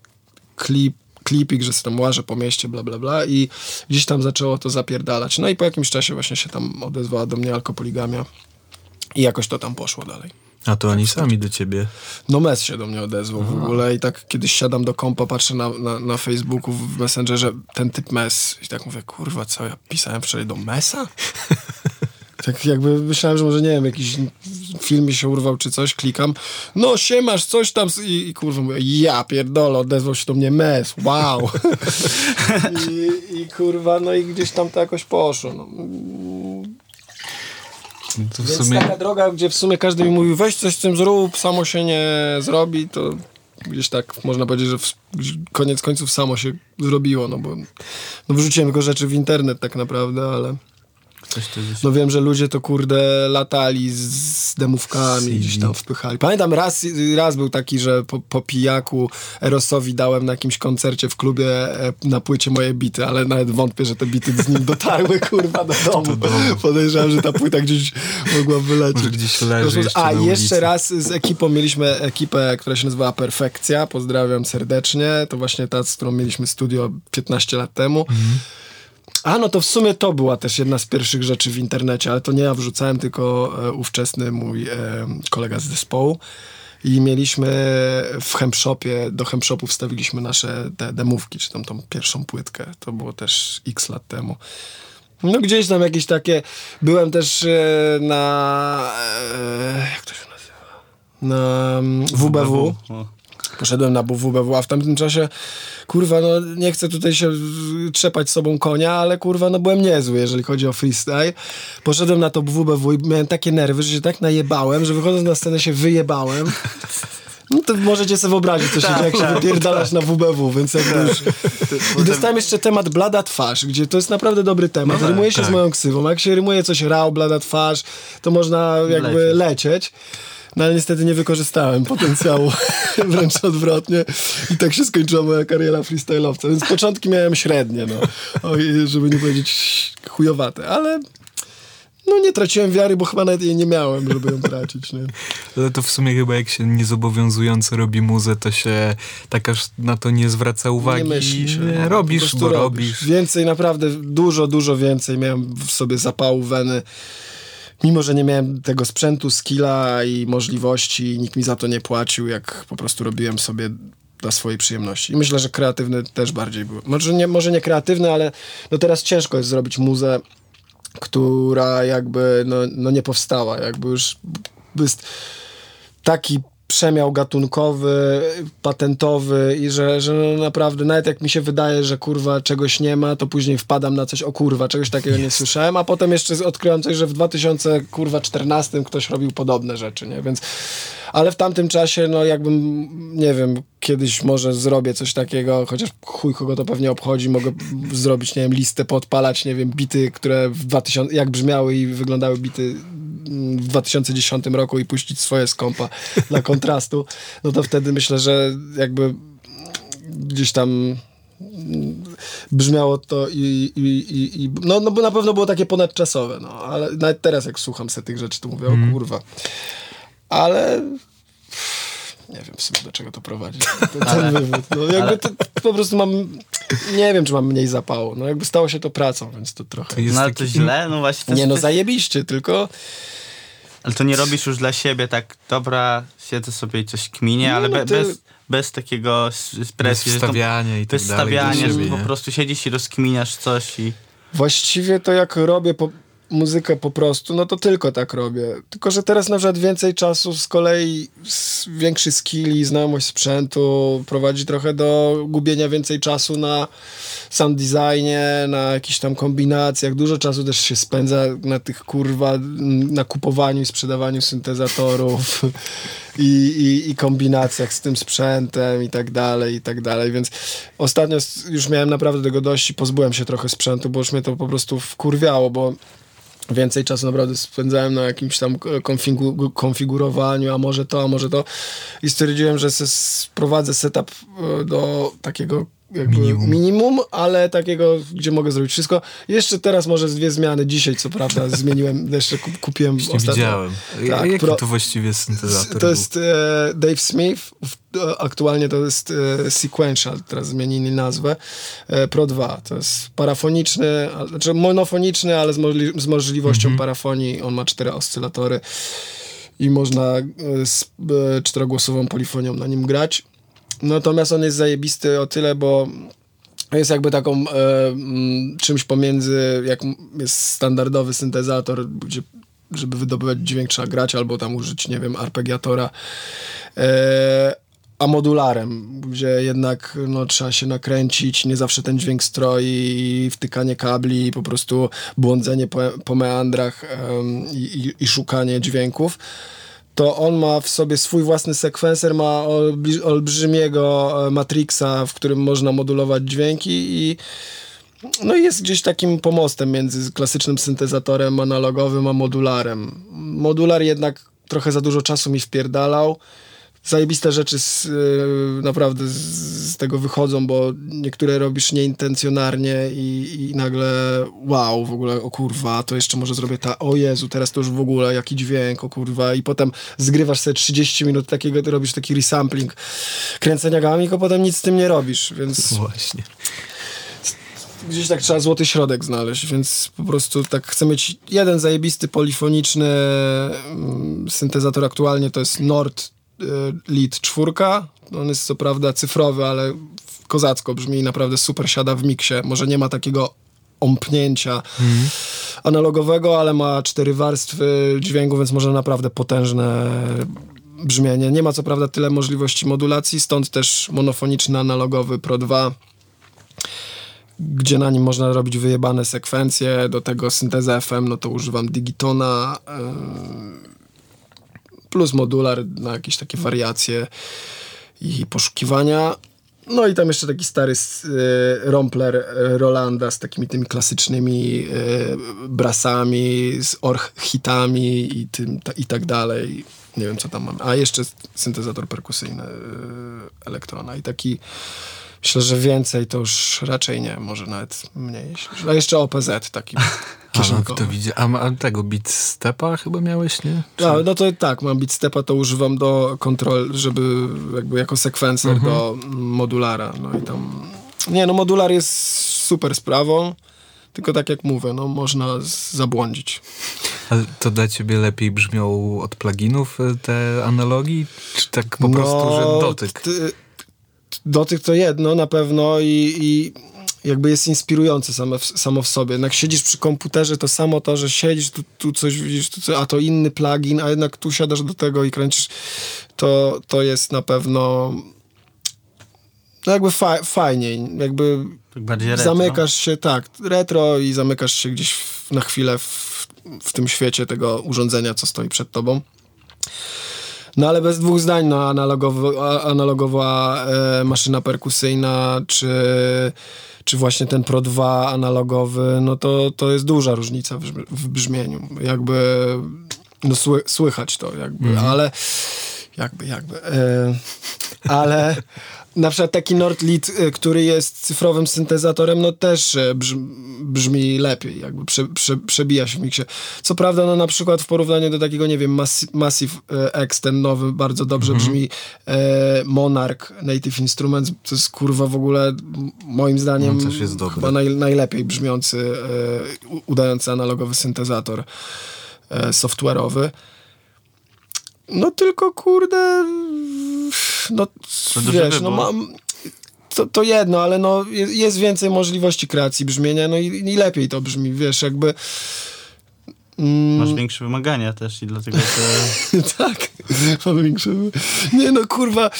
klip, klipik, że się tam łażę po mieście, bla, bla, bla i gdzieś tam zaczęło to zapierdalać. No i po jakimś czasie właśnie się tam odezwała do mnie alkopoligamia i jakoś to tam poszło dalej. A to oni sami do ciebie. No Mes się do mnie odezwał w ogóle i tak kiedyś siadam do kompa, patrzę na, na, na Facebooku w Messengerze ten typ Mes i tak mówię, kurwa, co ja pisałem wczoraj do Mesa? Tak jakby myślałem, że może nie wiem, jakiś film mi się urwał czy coś, klikam. No siemasz, coś tam i, i kurwa mówię, ja pierdolę, odezwał się do mnie mes, wow. I, I kurwa, no i gdzieś tam to jakoś poszło. No. To Więc sumie taka droga, gdzie w sumie każdy mi mówił, weź coś z tym zrób, samo się nie zrobi, to gdzieś tak można powiedzieć, że w, koniec końców samo się zrobiło, no bo no wrzuciłem tylko rzeczy w internet tak naprawdę, ale. No wiem, że ludzie to kurde latali z, demówkami, gdzieś tam wpychali. Pamiętam raz, raz był taki, że po, po pijaku Erosowi dałem na jakimś koncercie w klubie e, na płycie moje bity, ale nawet wątpię, że te bity z nim dotarły kurwa do domu. Podejrzewam, że ta płyta gdzieś mogła wylecieć. Może gdzieś leży jeszcze A jeszcze raz z ekipą mieliśmy ekipę, która się nazywała Perfekcja. Pozdrawiam serdecznie. To właśnie ta, z którą mieliśmy studio 15 lat temu. Mhm. A no to w sumie to była też jedna z pierwszych rzeczy w internecie, ale to nie ja wrzucałem, tylko e, ówczesny mój e, kolega z zespołu. I mieliśmy w Hempshopie, do Hempshopu wstawiliśmy nasze te demówki, czy tam tą pierwszą płytkę. To było też x lat temu. No gdzieś tam jakieś takie... Byłem też e, na... E, jak to się nazywa? Na mm, WBW. Poszedłem na WBW, a w tamtym czasie, kurwa, no nie chcę tutaj się trzepać sobą konia, ale kurwa, no byłem niezły, jeżeli chodzi o freestyle. Poszedłem na to WBW i miałem takie nerwy, że się tak najebałem, że wychodząc na scenę się wyjebałem. No to możecie sobie wyobrazić, co się dzieje, jak się wypierdalasz na WBW, więc jakby już... I dostałem jeszcze temat blada twarz, gdzie to jest naprawdę dobry temat. rymuje się z moją ksywą. Jak się rymuje coś rał, blada twarz, to można jakby lecieć. No ale niestety nie wykorzystałem potencjału, wręcz odwrotnie. I tak się skończyła moja kariera freestyle'owca. Więc początki miałem średnie, no. Oj, żeby nie powiedzieć chujowate, ale no nie traciłem wiary, bo chyba nawet jej nie miałem, żeby ją tracić, nie? Ale to w sumie chyba jak się niezobowiązująco robi muzę, to się tak aż na to nie zwraca uwagi. Nie. Nie, no, po robisz, bo robisz. Więcej, naprawdę, dużo, dużo więcej miałem w sobie zapału weny. Mimo, że nie miałem tego sprzętu, skilla i możliwości, nikt mi za to nie płacił, jak po prostu robiłem sobie dla swojej przyjemności. I myślę, że kreatywny też bardziej był. Może nie, może nie kreatywny, ale no teraz ciężko jest zrobić muzę, która jakby no, no nie powstała. Jakby już jest taki przemiał gatunkowy, patentowy i że, że no naprawdę nawet jak mi się wydaje, że kurwa czegoś nie ma, to później wpadam na coś, o kurwa, czegoś takiego nie słyszałem, a potem jeszcze odkryłem coś, że w 2014 ktoś robił podobne rzeczy, nie? Więc ale w tamtym czasie, no jakbym, nie wiem, kiedyś może zrobię coś takiego, chociaż chuj kogo to pewnie obchodzi, mogę zrobić, nie wiem, listę, podpalać, nie wiem, bity, które w 2000, jak brzmiały i wyglądały bity w 2010 roku i puścić swoje z kompa dla kontrastu, no to wtedy myślę, że jakby gdzieś tam mm, brzmiało to i, i, i, i no, no bo na pewno było takie ponadczasowe, no, ale nawet teraz jak słucham se tych rzeczy, to mówię, o kurwa. Ale nie wiem w sumie do czego to prowadzi. To, ten wywód. No, jakby to, po prostu mam, nie wiem czy mam mniej zapału, no jakby stało się to pracą, więc to trochę... To jest No ale to źle, no właśnie. To Nie no, zajebiście, tylko Ale to nie robisz już dla siebie, tak dobra, siedzę sobie i coś kminię, No, ale be, ty- bez, bez takiego presji, że to, wstawiania i tak bez dalej do stawiania, siebie, że po prostu siedzisz i rozkminiasz coś i... Właściwie to jak robię po, muzykę po prostu, no to tylko tak robię. Tylko, że teraz na przykład więcej czasu z kolei większy skill i znajomość sprzętu prowadzi trochę do gubienia więcej czasu na sound designie, na jakichś tam kombinacjach. Dużo czasu też się spędza na tych kurwa, na kupowaniu i sprzedawaniu syntezatorów i, i, i kombinacjach z tym sprzętem i tak dalej, i tak dalej. Więc ostatnio już miałem naprawdę tego dość i pozbyłem się trochę sprzętu, bo już mnie to po prostu wkurwiało, bo więcej czasu naprawdę spędzałem na jakimś tam konfigu- konfigurowaniu, a może to, a może to. I stwierdziłem, że se sprowadzę setup e, do takiego Minimum. minimum. ale takiego, gdzie mogę zrobić wszystko. Jeszcze teraz może z dwie zmiany. Dzisiaj, co prawda, zmieniłem, jeszcze kup- kupiłem Nie ostatnio. widziałem. Tak, Jaki pro- to właściwie syntezator To jest e, Dave Smith, e, aktualnie to jest e, Sequential, teraz zmienili nazwę, e, Pro 2. To jest parafoniczny, a- znaczy monofoniczny, ale z, możli- z możliwością parafonii. On ma cztery oscylatory i można e, z e, czterogłosową polifonią na nim grać. Natomiast on jest zajebisty o tyle, bo jest jakby taką e, mm, czymś pomiędzy, jak jest standardowy syntezator, gdzie żeby wydobywać dźwięk trzeba grać albo tam użyć, nie wiem, arpeggiatora, e, a modularem, gdzie jednak no, trzeba się nakręcić, nie zawsze ten dźwięk stroi, wtykanie kabli, po prostu błądzenie po, po meandrach i, i, i szukanie dźwięków to on ma w sobie swój własny sekwenser, ma olbrzy- olbrzymiego e, Matrixa, w którym można modulować dźwięki i no jest gdzieś takim pomostem między klasycznym syntezatorem analogowym a modularem. Modular jednak trochę za dużo czasu mi wpierdalał. Zajebiste rzeczy z, y, naprawdę z, z tego wychodzą, bo niektóre robisz nieintencjonalnie i, i nagle wow, w ogóle o kurwa, to jeszcze może zrobię ta, o Jezu, teraz to już w ogóle jaki dźwięk, o kurwa i potem zgrywasz sobie 30 minut takiego, ty robisz taki resampling kręcenia gamik, a potem nic z tym nie robisz, więc Właśnie. gdzieś tak trzeba złoty środek znaleźć, więc po prostu tak chcę mieć jeden zajebisty polifoniczny mm, syntezator aktualnie to jest Nord Lead 4. On jest co prawda cyfrowy, ale kozacko brzmi i naprawdę super siada w miksie. Może nie ma takiego ompnięcia analogowego, ale ma cztery warstwy dźwięku, więc może naprawdę potężne brzmienie. Nie ma co prawda tyle możliwości modulacji, stąd też monofoniczny analogowy Pro 2 gdzie na nim można robić wyjebane sekwencje, do tego syntezę FM, no to używam Digitona yy, plus modular na jakieś takie wariacje i poszukiwania. No i tam jeszcze taki stary y, Rompler y, Rolanda z takimi tymi klasycznymi y, brasami, z orch-hitami i, tym, ta, i tak dalej. Nie wiem, co tam mamy. A jeszcze syntezator perkusyjny y, Elektrona i taki Myślę, że więcej to już raczej nie, może nawet mniej. A jeszcze OPZ taki A, no, kieszonkowy. to widzę. A, a tego stepa chyba miałeś, nie? Czy... A, no to tak, mam Beatstepa, to używam do kontrol, żeby jakby jako sekwencer do mm, modulara. No i tam... Nie, no modular jest super sprawą, tylko tak jak mówię, no można zabłądzić. Ale to dla ciebie lepiej brzmią od pluginów y, te analogii? Czy tak po prostu, że dotyk? No, Ty, dotyk to jedno na pewno i, i jakby jest inspirujące samo w, samo w sobie. Jak siedzisz przy komputerze, to samo to, że siedzisz, tu, tu coś widzisz, tu, co- a to inny plugin, a jednak tu siadasz do tego i kręcisz, to, to jest na pewno no jakby fa- fajniej, jakby Tak zamykasz się, tak, retro i zamykasz się gdzieś w, na chwilę w, w tym świecie tego urządzenia, co stoi przed tobą. No ale bez dwóch zdań, no analogowy, a- analogowa e, maszyna perkusyjna, czy, czy właśnie ten Pro 2 analogowy, no to, to jest duża różnica w, w brzmieniu. Jakby, no sły, słychać to jakby, ale jakby, jakby, e, ale na przykład taki Nordlead, y, który jest cyfrowym syntezatorem, no też e, brzmi, brzmi lepiej, jakby prze, prze, przebija się w miksie. Co prawda, no na przykład w porównaniu do takiego, nie wiem, Massi- Massive e, X, ten nowy, bardzo dobrze brzmi e, Monarch Native Instruments, to jest kurwa w ogóle moim zdaniem No, chyba naj, najlepiej brzmiący, e, udający analogowy syntezator e, software'owy. No tylko kurde, no wiesz, no mam, to, to jedno, ale no jest, więcej możliwości kreacji brzmienia, no i, i lepiej to brzmi, wiesz, jakby mm, Masz większe wymagania też i dlatego to... tak, mam większe. Nie no, kurwa.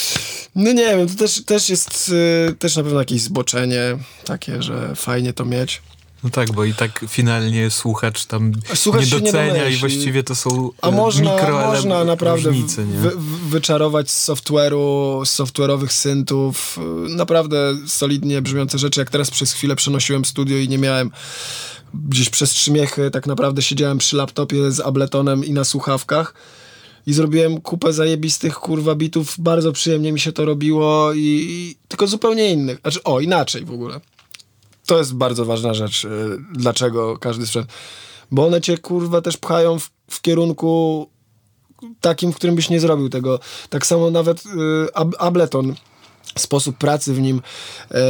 No nie wiem, to też, też jest y, też na pewno jakieś zboczenie takie, że fajnie to mieć. No tak, bo i tak finalnie słuchacz tam Słuchacz nie się nie docenia i właściwie to są A e, można, można naprawdę różnice, wy, wy- wyczarować z software'u, z software'owych syntów, y, naprawdę solidnie brzmiące rzeczy. Jak teraz przez chwilę przenosiłem studio i nie miałem gdzieś przez trzy miechy, tak naprawdę siedziałem przy laptopie z Abletonem i na słuchawkach i zrobiłem kupę zajebistych kurwa bitów, bardzo przyjemnie mi się to robiło i, i tylko zupełnie innych. Znaczy, o, inaczej w ogóle. To jest bardzo ważna rzecz, y, dlaczego każdy sprzęt. Bo one cię kurwa też pchają w, w kierunku takim, w którym byś nie zrobił tego. Tak samo nawet y, Ab- Ableton, sposób pracy w nim e,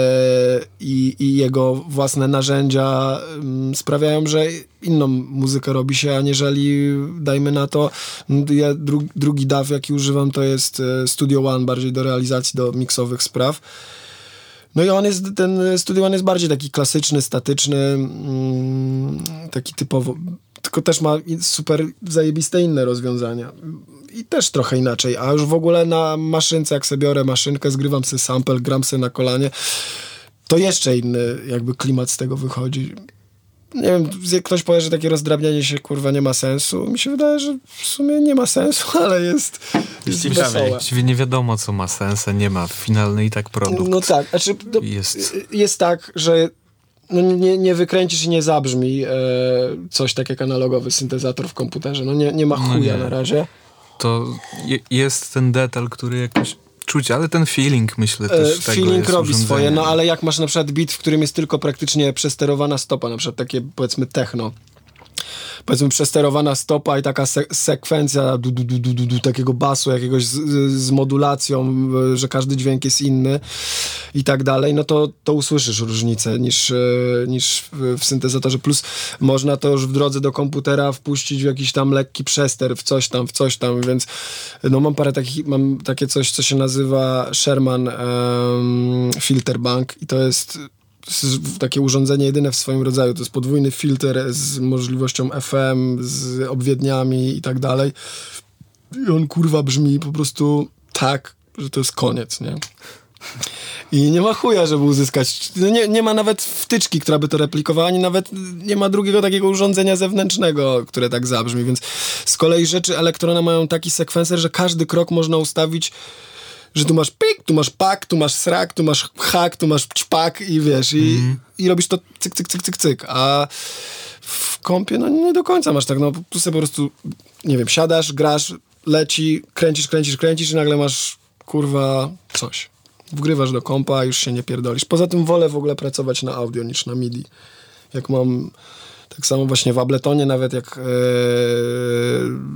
i, jego własne narzędzia ym, sprawiają, że inną muzykę robi się, aniżeli dajmy na to, ja dru, drugi DAW jaki używam to jest e, Studio One bardziej do realizacji, do miksowych spraw. No i on jest, ten Studio One jest bardziej taki klasyczny, statyczny, mm, taki typowo, tylko też ma super zajebiste inne rozwiązania. I też trochę inaczej, a już w ogóle na maszynce, jak sobie biorę maszynkę, zgrywam sobie sample, gram sobie na kolanie, to jeszcze inny jakby klimat z tego wychodzi. Nie wiem, ktoś powie, że takie rozdrabnianie się kurwa nie ma sensu. Mi się wydaje, że w sumie nie ma sensu, ale jest, jest ciekawie. wesołe. Właściwie nie wiadomo, co ma sens, a nie ma. Finalny i tak produkt. No tak, znaczy, Jest. jest tak, że no nie, nie wykręcisz i nie zabrzmi e, coś tak jak analogowy syntezator w komputerze. No nie, nie ma No chuja nie. na razie. To je, jest ten detal, który jakoś czuć, ale ten feeling myślę E, też tego feeling jest robi swoje, no ale jak masz na przykład beat, w którym jest tylko praktycznie przesterowana stopa, na przykład takie powiedzmy techno, powiedzmy przesterowana stopa i taka se sekwencja du, du, du, takiego basu jakiegoś z, z modulacją, że każdy dźwięk jest inny i tak dalej, no to, to usłyszysz różnicę niż, y, niż w, syntezatorze. Plus można to już w drodze do komputera wpuścić w jakiś tam lekki przester, w coś tam, w coś tam, więc no mam parę takich, mam takie coś, co się nazywa Sherman em, Filter Bank i to jest takie urządzenie jedyne w swoim rodzaju. To jest podwójny filtr z możliwością FM, z obwiedniami i tak dalej. I on kurwa brzmi po prostu tak, że to jest koniec, nie? I nie ma chuja, żeby uzyskać. no Nie, nie ma nawet wtyczki, która by to replikowała, ani nawet nie ma drugiego takiego urządzenia zewnętrznego, które tak zabrzmi. Więc z kolei rzeczy elektrona mają taki sekwenser, że każdy krok można ustawić że tu masz pik, tu masz pak, tu masz srak, tu masz hak, tu masz ćpak i wiesz, i, i robisz to cyk, cyk, cyk, cyk, cyk, a w kompie no nie do końca masz tak, no tu sobie po prostu, nie wiem, siadasz, grasz, leci, kręcisz, kręcisz, kręcisz i nagle masz, kurwa, coś. Wgrywasz do kompa, już się nie pierdolisz. Poza tym wolę w ogóle pracować na audio niż na MIDI. Jak mam tak samo właśnie w Abletonie, nawet jak e,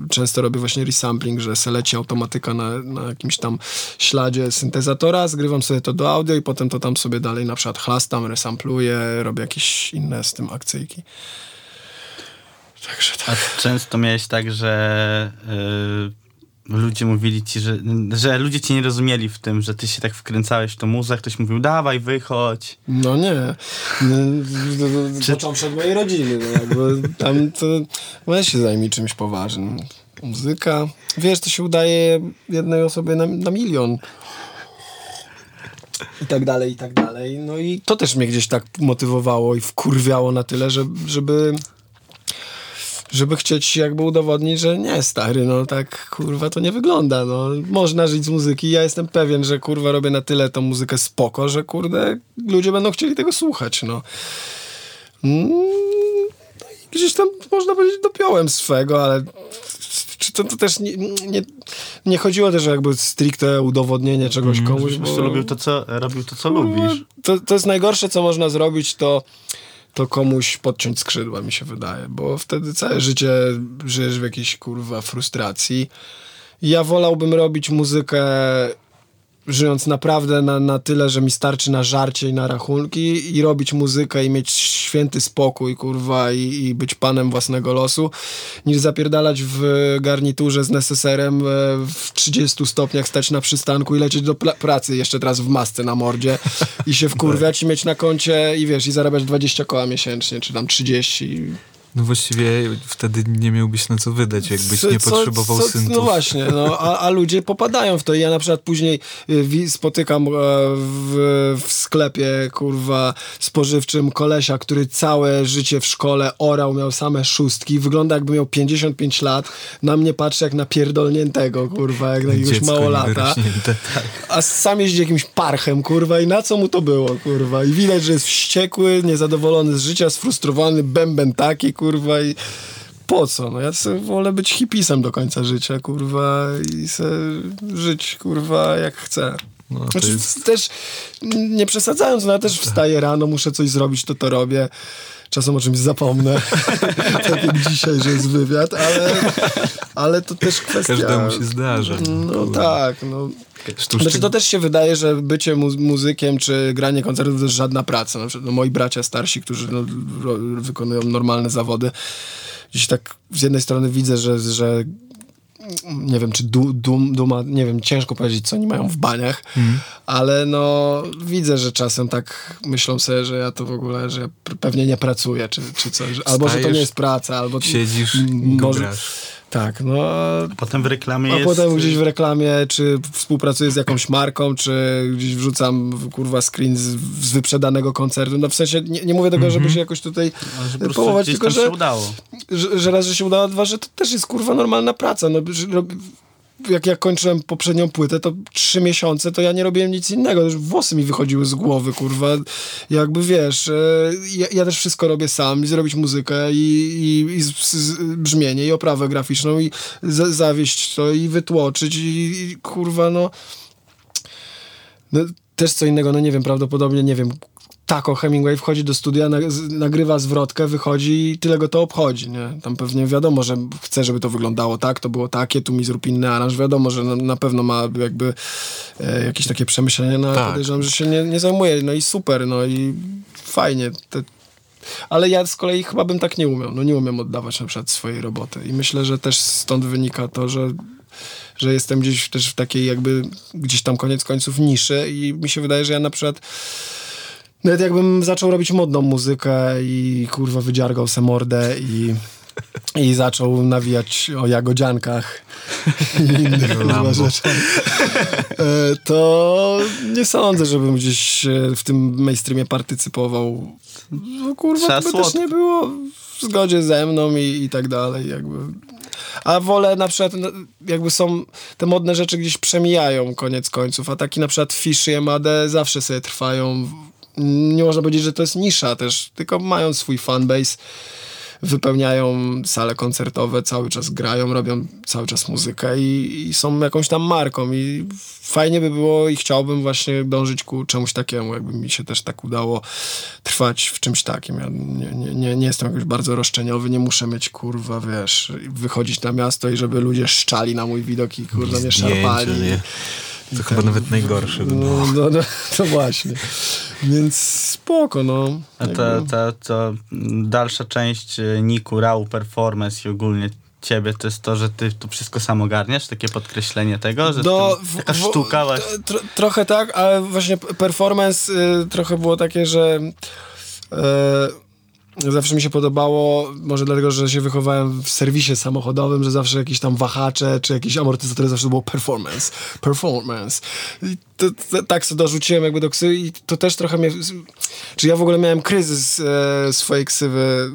często robię właśnie resampling, że se leci automatyka na, na jakimś tam śladzie syntezatora, zgrywam sobie to do audio i potem to tam sobie dalej na przykład chlastam, resampluję, robię jakieś inne z tym akcyjki. Także tak. A często miałeś tak, że y, ludzie mówili ci, że, że ludzie cię nie rozumieli w tym, że ty się tak wkręcałeś w tą muzę, ktoś mówił, dawaj, wychodź. No nie. Czy... Począwszy od mojej rodziny. No jakby tam to weź się zajmij czymś poważnym. Muzyka. Wiesz, to się udaje jednej osobie na, na milion. I tak dalej, i tak dalej. No i to też mnie gdzieś tak motywowało i wkurwiało na tyle, że, żeby żeby chcieć jakby udowodnić, że nie, stary, no tak, kurwa, to nie wygląda, no. Można żyć z muzyki. Ja jestem pewien, że, kurwa, robię na tyle tą muzykę spoko, że, kurde, ludzie będą chcieli tego słuchać, no. Mm, no i gdzieś tam, można powiedzieć, dopiąłem swego, ale czy to, to też nie, nie, nie chodziło też o jakby stricte udowodnienie czegoś komuś, Po prostu robił to, co, robił to, co lubisz. to, to jest najgorsze, co można zrobić, to, to komuś podciąć skrzydła, mi się wydaje, bo wtedy całe życie żyjesz w jakiejś kurwa frustracji. Ja wolałbym robić muzykę żyjąc naprawdę na, na tyle, że mi starczy na żarcie i na rachunki i robić muzykę i mieć święty spokój, kurwa, i, i być panem własnego losu, niż zapierdalać w garniturze z neseserem e, w 30 stopniach, stać na przystanku i lecieć do pracy jeszcze teraz w masce na mordzie i się wkurwiać i mieć na koncie i wiesz, i zarabiać 20 koła miesięcznie, czy tam 30 No właściwie wtedy nie miałbyś na co wydać, jakbyś Co- nie co- potrzebował co- syntów. No właśnie, no, a, a ludzie popadają w to. Ja na przykład później y, spotykam e, w, w sklepie, kurwa, spożywczym kolesia, który całe życie w szkole orał, miał same szóstki, wygląda jakby miał 55 lat, na mnie patrzy jak na pierdolniętego, kurwa, jak na jakiegoś małolata. A sam jeździ jakimś parchem, kurwa, i na co mu to było, kurwa? I widać, że jest wściekły, niezadowolony z życia, sfrustrowany, bęben taki, kurwa, i po co? No ja sobie wolę być hipisem do końca życia, kurwa, i se żyć, kurwa, jak chcę. No, Znaczy, jest- też nie przesadzając, no ja też wstaję rano, muszę coś zrobić, to to robię. Czasem o czymś zapomnę, tak jak dzisiaj, że jest wywiad, ale, ale to też kwestia... Każdemu się zdarza. No Kurwa. tak, no. Sztuczny- Znaczy to też się wydaje, że bycie mu- muzykiem czy granie koncertów to jest żadna praca. Na przykład no, moi bracia starsi, którzy no, wykonują normalne zawody, gdzieś tak z jednej strony widzę, że, że nie wiem, czy du, dum, duma, nie wiem, ciężko powiedzieć, co oni mają w baniach, ale no widzę, że czasem tak myślą sobie, że ja to w ogóle, że ja pewnie nie pracuję, czy, czy coś, albo że to nie jest praca, albo... Siedzisz i może- grasz. Tak, no a Potem w reklamie a jest... potem gdzieś w reklamie, czy współpracuję z jakąś marką, czy gdzieś wrzucam kurwa screen z, z wyprzedanego koncertu. No w sensie nie, nie mówię tego, żeby się jakoś tutaj No, połować, tylko że, udało. że, że raz, że się udało, dwa, że to też jest kurwa normalna praca. No, że, jak ja kończyłem poprzednią płytę, to trzy miesiące, to ja nie robiłem nic innego. Już włosy mi wychodziły z głowy, kurwa. Jakby wiesz, e, ja, ja też wszystko robię sam zrobić muzykę i, i, i z, z, brzmienie i oprawę graficzną i za, zawieść to i wytłoczyć i, i kurwa, no... No, też co innego, no nie wiem, prawdopodobnie, nie wiem, Tako Hemingway wchodzi do studia, nagrywa zwrotkę, wychodzi i tyle go to obchodzi, nie? Tam pewnie wiadomo, że chce, żeby to wyglądało tak, to było takie, tu mi zrób inny aranż, wiadomo, że na, na pewno ma jakby e, jakieś takie przemyślenia, no Tak. podejrzewam, że się nie, nie zajmuje, no i super, no i fajnie, te, ale ja z kolei chyba bym tak nie umiał. No nie umiem oddawać na przykład swojej roboty. I myślę, że też stąd wynika to, że, że jestem gdzieś też w takiej jakby gdzieś tam koniec końców niszy i mi się wydaje, że ja na przykład nawet jakbym zaczął robić modną muzykę i kurwa wydziargał se mordę i, i zaczął nawijać o jagodziankach i innych kurwa rzeczach, e, to nie sądzę, żebym gdzieś e, w tym mainstreamie partycypował. No, kurwa, Trzeba to by też słodko. nie było w zgodzie ze mną i, i tak dalej, jakby. A wolę na przykład, no, jakby są, te modne rzeczy gdzieś przemijają koniec końców, a taki na przykład Fish i MAD zawsze sobie trwają. Nie można powiedzieć, że to jest nisza też, tylko mają swój fanbase, wypełniają sale koncertowe, cały czas grają, robią cały czas muzykę i, i są jakąś tam marką i fajnie by było i chciałbym właśnie dążyć ku czemuś takiemu, jakby mi się też tak udało trwać w czymś takim. Ja nie, nie, nie, nie jestem jakoś bardzo roszczeniowy, nie muszę mieć kurwa, wiesz, wychodzić na miasto i żeby ludzie szczali na mój widok i kurwa mnie szarpali. nie? To chyba nawet najgorsze by było. No, no, no, to właśnie. Więc spoko, no. A ta, ta, ta dalsza część e, Niku, Raw, Performance i ogólnie ciebie to jest to, że ty tu wszystko sam ogarniasz? Takie podkreślenie tego, że Do, ty, taka sztuka właśnie. tro, trochę tak, ale właśnie performance y, trochę było takie, że y, zawsze mi się podobało, może dlatego, że się wychowałem w serwisie samochodowym, że zawsze jakieś tam wahacze czy jakieś amortyzatory zawsze było performance, performance. I to, to, tak sobie dorzuciłem jakby do ksywy i to też trochę mnie... Czy ja w ogóle miałem kryzys e, swojej ksywy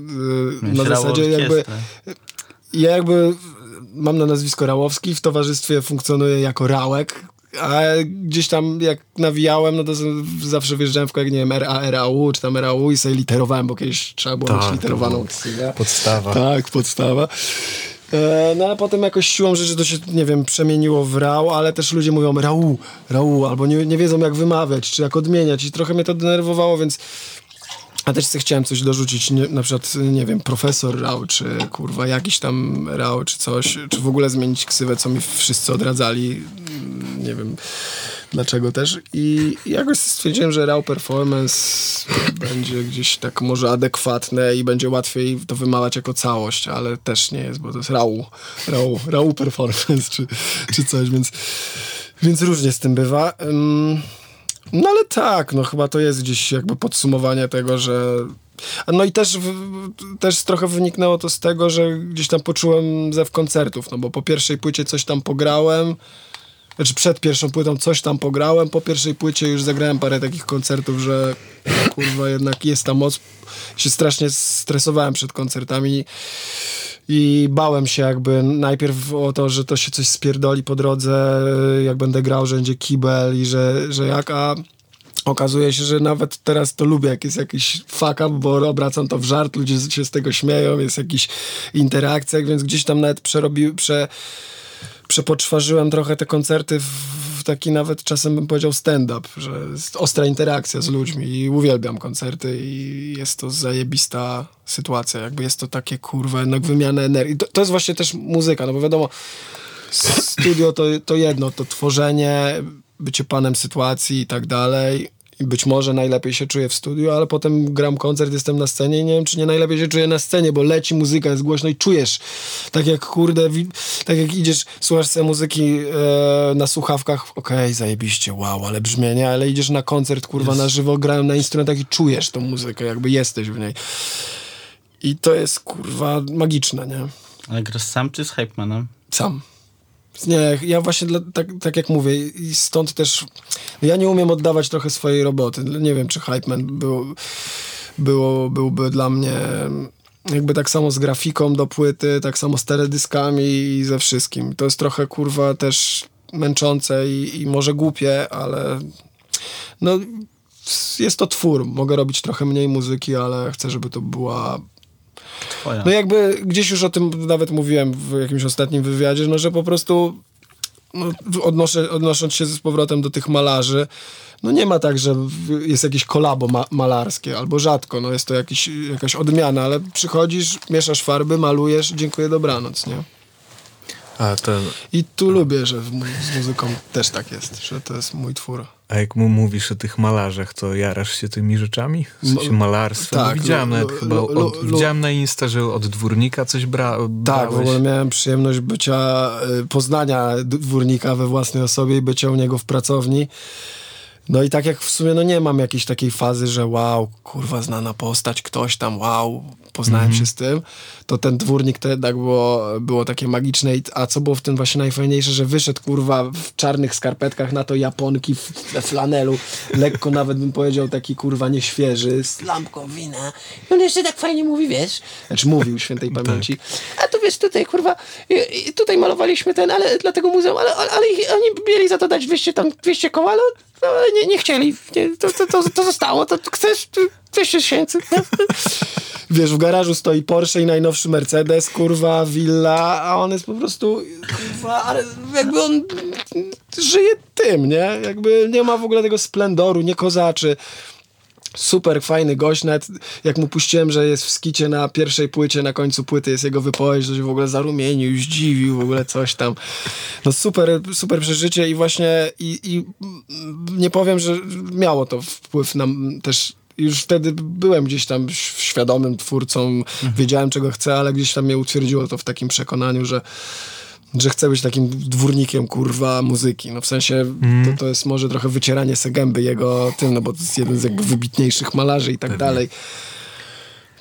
e, na zasadzie jakby... Ja jakby mam na nazwisko Rałowski, w towarzystwie funkcjonuję jako Rałek, a gdzieś tam jak nawijałem, no to zawsze wjeżdżałem w jak nie wiem, RA, RAU, czy tam RAU i sobie literowałem, bo kiedyś trzeba było Tak, mieć literowaną ksywę. Podstawa. Tak, podstawa. E, No ale potem jakoś siłą rzeczy to się, nie wiem, przemieniło w rał, ale też ludzie mówią rau, rau, albo nie, nie wiedzą jak wymawiać, czy jak odmieniać i trochę mnie to denerwowało, więc a też chciałem coś dorzucić, nie, na przykład, nie wiem, profesor Rał, czy kurwa jakiś tam Rał, czy coś, czy w ogóle zmienić ksywę, co mi wszyscy odradzali, Mm, nie wiem dlaczego też i jakoś stwierdziłem, że Rał Performance będzie gdzieś tak może adekwatne i będzie łatwiej to wymawiać jako całość, ale też nie jest, bo to jest Rał, Rał, Rał Performance, czy, czy coś, więc, więc różnie z tym bywa. Ym, No ale tak, no chyba to jest gdzieś jakby podsumowanie tego, że... No i też, też trochę wyniknęło to z tego, że gdzieś tam poczułem zew koncertów, no bo po pierwszej płycie coś tam pograłem, znaczy przed pierwszą płytą coś tam pograłem, po pierwszej płycie już zagrałem parę takich koncertów, że kurwa jednak jest ta moc. Się strasznie stresowałem przed koncertami i bałem się jakby najpierw o to, że to się coś spierdoli po drodze, jak będę grał, że będzie kibel i że, że jak, a okazuje się, że nawet teraz to lubię, jak jest jakiś fuck up, bo obracam to w żart, ludzie się z tego śmieją, jest jakiś interakcja, więc gdzieś tam nawet przerobił, prze, przepoczwarzyłem trochę te koncerty w, taki nawet czasem bym powiedział stand-up, że jest ostra interakcja z ludźmi i uwielbiam koncerty i jest to zajebista sytuacja, jakby jest to takie kurwa jednak wymiana energii. To, to jest właśnie też muzyka, no bo wiadomo studio to, to jedno, to tworzenie, bycie panem sytuacji i tak dalej. I być może najlepiej się czuję w studiu, ale potem gram koncert, jestem na scenie i nie wiem, czy nie najlepiej się czuję na scenie, bo leci muzyka, jest głośno i czujesz, tak jak kurde, tak jak idziesz, słuchasz sobie muzyki e, na słuchawkach, okej, zajebiście, wow, ale brzmienie, ale idziesz na koncert, kurwa, na żywo, grają na instrumentach i czujesz tą muzykę, jakby jesteś w niej. I to jest, kurwa, magiczne, nie? Ale grasz sam czy z Hypemanem? Sam. Nie, ja właśnie dla, tak, tak jak mówię i stąd też ja nie umiem oddawać trochę swojej roboty. Nie wiem, czy Hypeman był, było, byłby dla mnie jakby tak samo z grafiką do płyty, tak samo z teledyskami i ze wszystkim. To jest trochę kurwa też męczące i, i może głupie, ale no jest to twór. Mogę robić trochę mniej muzyki, ale chcę, żeby to była Twoja. no jakby gdzieś już o tym nawet mówiłem w jakimś ostatnim wywiadzie, no że po prostu no, odnoszę, odnosząc się z powrotem do tych malarzy, no nie ma tak, że jest jakieś kolabo ma malarskie, albo rzadko, no jest to jakiś, jakaś odmiana, ale przychodzisz, mieszasz farby, malujesz, dziękuję, dobranoc, nie? A, to, I tu lubię, że z muzyką też tak jest, że to jest mój twór. A jak mu mówisz o tych malarzach, to jarasz się tymi rzeczami? W sensie No, malarstwem? tak, no, widziałem lu- chyba, lu- od, lu- widziałem na Insta, że od dwórnika coś bra, Tak, w brałeś. ogóle miałem przyjemność bycia, y, poznania dwórnika we własnej osobie i bycia u niego w pracowni. No i tak jak w sumie no nie mam jakiejś takiej fazy, że wow, kurwa znana postać, ktoś tam, wow, poznałem się z tym, to ten dwórnik to jednak było, było takie magiczne. A co było w tym właśnie najfajniejsze, że wyszedł kurwa w czarnych skarpetkach, na to japonki w, we flanelu, lekko nawet bym powiedział taki kurwa nieświeży, z lampką wina. I on jeszcze tak fajnie mówi, wiesz. Znaczy mówił świętej pamięci. A tu wiesz, tutaj kurwa, tutaj malowaliśmy ten, ale dla tego muzeum, ale, ale, ale oni mieli za to dać 200 tam, 200 koła, ale, ale nie, nie chcieli. Nie, to, to, to, to zostało, to chcesz 200 tysięcy. Wiesz, w garażu stoi Porsche i najnowszy Mercedes, kurwa, willa, a on jest po prostu, kurwa, ale jakby on żyje tym, nie? Jakby nie ma w ogóle tego splendoru, nie kozaczy. Super fajny gość, nawet jak mu puściłem, że jest w skicie na pierwszej płycie, na końcu płyty jest jego wypowiedź, to się w ogóle zarumienił, zdziwił, w ogóle coś tam. No super, super przeżycie i właśnie i, i nie powiem, że miało to wpływ na też już wtedy byłem gdzieś tam świadomym twórcą, wiedziałem czego chcę, ale gdzieś tam mnie utwierdziło to w takim przekonaniu, że że chcę być takim dwórnikiem, kurwa, muzyki. No w sensie to, to jest może trochę wycieranie se gęby jego tym, no bo to jest jeden z jakby wybitniejszych malarzy i tak dalej.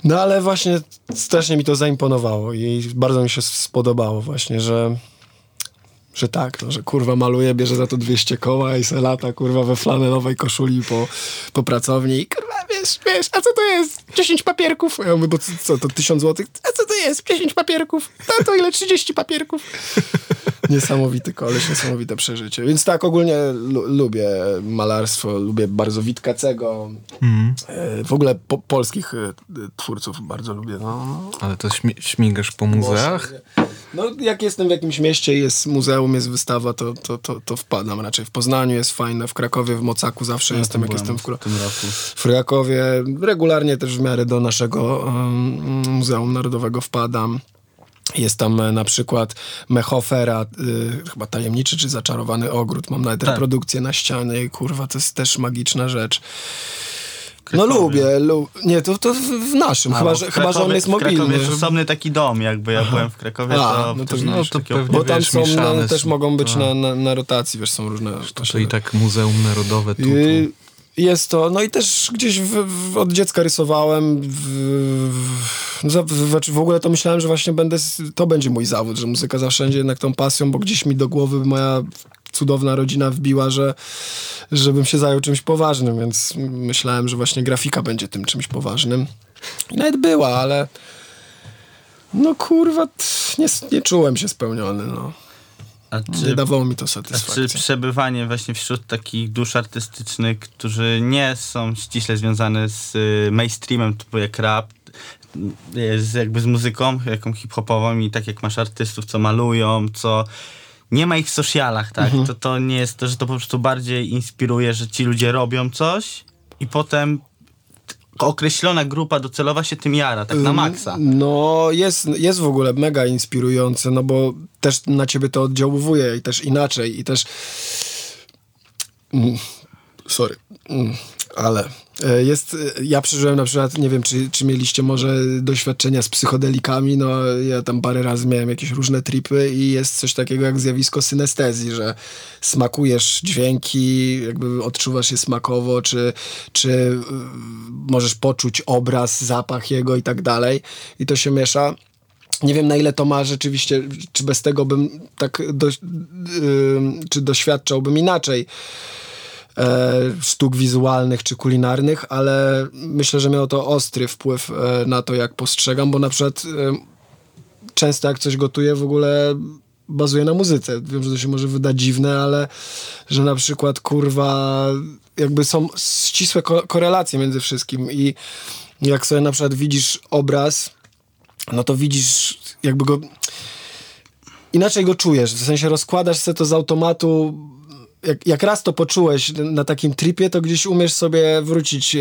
No ale właśnie strasznie mi to zaimponowało i bardzo mi się spodobało właśnie, że że tak, no, że kurwa maluje, bierze za to 200 koła i se lata kurwa we flanelowej koszuli po, po pracowni i kurwa wiesz, wiesz, a co to jest? 10 papierków? Ja mówię, bo co, co to 1000 złotych? A co to jest? 10 papierków? No to ile? 30 papierków? Niesamowity koleś, niesamowite przeżycie. Więc tak, ogólnie lu- lubię malarstwo, lubię bardzo Witkacego. E, W ogóle po, polskich e, twórców bardzo lubię. No. Ale to śmi śmigasz po muzeach? No, jak jestem w jakimś mieście jest muzeum, jest wystawa, to, to, to, to wpadam raczej. W Poznaniu jest fajne, w Krakowie, w Mocaku zawsze jestem, jak jestem w, Kra- w Krakowie. Regularnie też w miarę do naszego um, Muzeum Narodowego wpadam. Jest tam e, na przykład Mechofera, y, chyba Tajemniczy czy Zaczarowany Ogród. Mam nawet Tak. reprodukcję na ścianie i kurwa, to jest też magiczna rzecz. No Krakowie. lubię, lu... nie, to, to w naszym, A, chyba, że, w chyba, że on Krakowie- jest W Krakowie mobilny. jest osobny taki dom, jakby ja byłem w Krakowie, A, to, no to też no, to pewnie Bo tam wiesz, są, mieszane też są. mogą być A. na, na, na rotacji, wiesz, są różne... To i tak Muzeum Narodowe tu. tu. Jest to, no i też gdzieś w, w, od dziecka rysowałem. W, w, znaczy w ogóle to myślałem, że właśnie będę, to będzie mój zawód, że muzyka zawsze będzie jednak tą pasją, bo gdzieś mi do głowy moja cudowna rodzina wbiła, że żebym się zajął czymś poważnym, więc myślałem, że właśnie grafika będzie tym czymś poważnym. Nawet była, ale no kurwa, nie, nie czułem się spełniony, no. A Nie czy, dawało mi to a satysfakcji. czy przebywanie właśnie wśród takich dusz artystycznych, którzy nie są ściśle związane z y, mainstreamem, typu jak rap, y, z, jakby z muzyką, jaką hip-hopową i tak jak masz artystów, co malują, co nie ma ich w socialach, tak? Mhm. To, to nie jest to, że to po prostu bardziej inspiruje, że ci ludzie robią coś i potem określona grupa docelowa się tym jara, tak na maksa. No, jest, jest w ogóle mega inspirujące, no bo też na ciebie to oddziałuje i też inaczej, i też. Mm, sorry, mm, ale jest. e, Ja przeżyłem na przykład, nie wiem, czy, czy mieliście może doświadczenia z psychodelikami. No, ja tam parę razy miałem jakieś różne tripy, i jest coś takiego jak zjawisko synestezji, że smakujesz dźwięki, jakby odczuwasz je smakowo, czy, czy y, możesz poczuć obraz, zapach jego i tak dalej. I to się miesza. Nie wiem na ile to ma rzeczywiście, czy bez tego bym tak, do, y, czy doświadczałbym inaczej e, sztuk wizualnych czy kulinarnych, ale myślę, że miało to ostry wpływ e, na to, jak postrzegam, bo na przykład e, często jak coś gotuję w ogóle bazuje na muzyce. Wiem, że to się może wydać dziwne, ale że na przykład kurwa jakby są ścisłe ko- korelacje między wszystkim i jak sobie na przykład widzisz obraz, no to widzisz jakby go inaczej go czujesz, w sensie rozkładasz sobie to z automatu jak, jak raz to poczułeś na takim tripie, to gdzieś umiesz sobie wrócić e,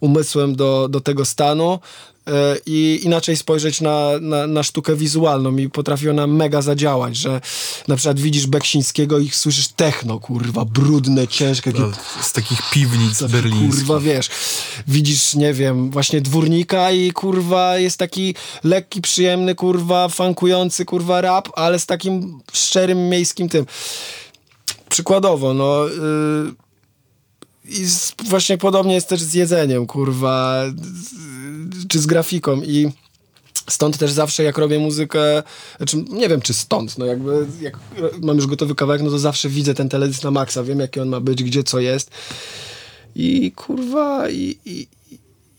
umysłem do, do tego stanu e, i inaczej spojrzeć na, na, na sztukę wizualną i potrafi ona mega zadziałać, że na przykład widzisz Beksińskiego i słyszysz techno, kurwa, brudne, ciężkie, takie Z takich piwnic berlińskich. Kurwa, wiesz, widzisz, nie wiem, właśnie dwórnika i kurwa jest taki lekki, przyjemny, kurwa, funkujący, kurwa, rap, ale z takim szczerym miejskim tym. Przykładowo, no... Yy, i z, właśnie podobnie jest też z jedzeniem, kurwa, z- czy z grafiką i stąd też zawsze jak robię muzykę, znaczy nie wiem czy stąd, no jakby jak mam już gotowy kawałek, no to zawsze widzę ten teledysk na maksa, wiem jaki on ma być, gdzie co jest. I kurwa i, i,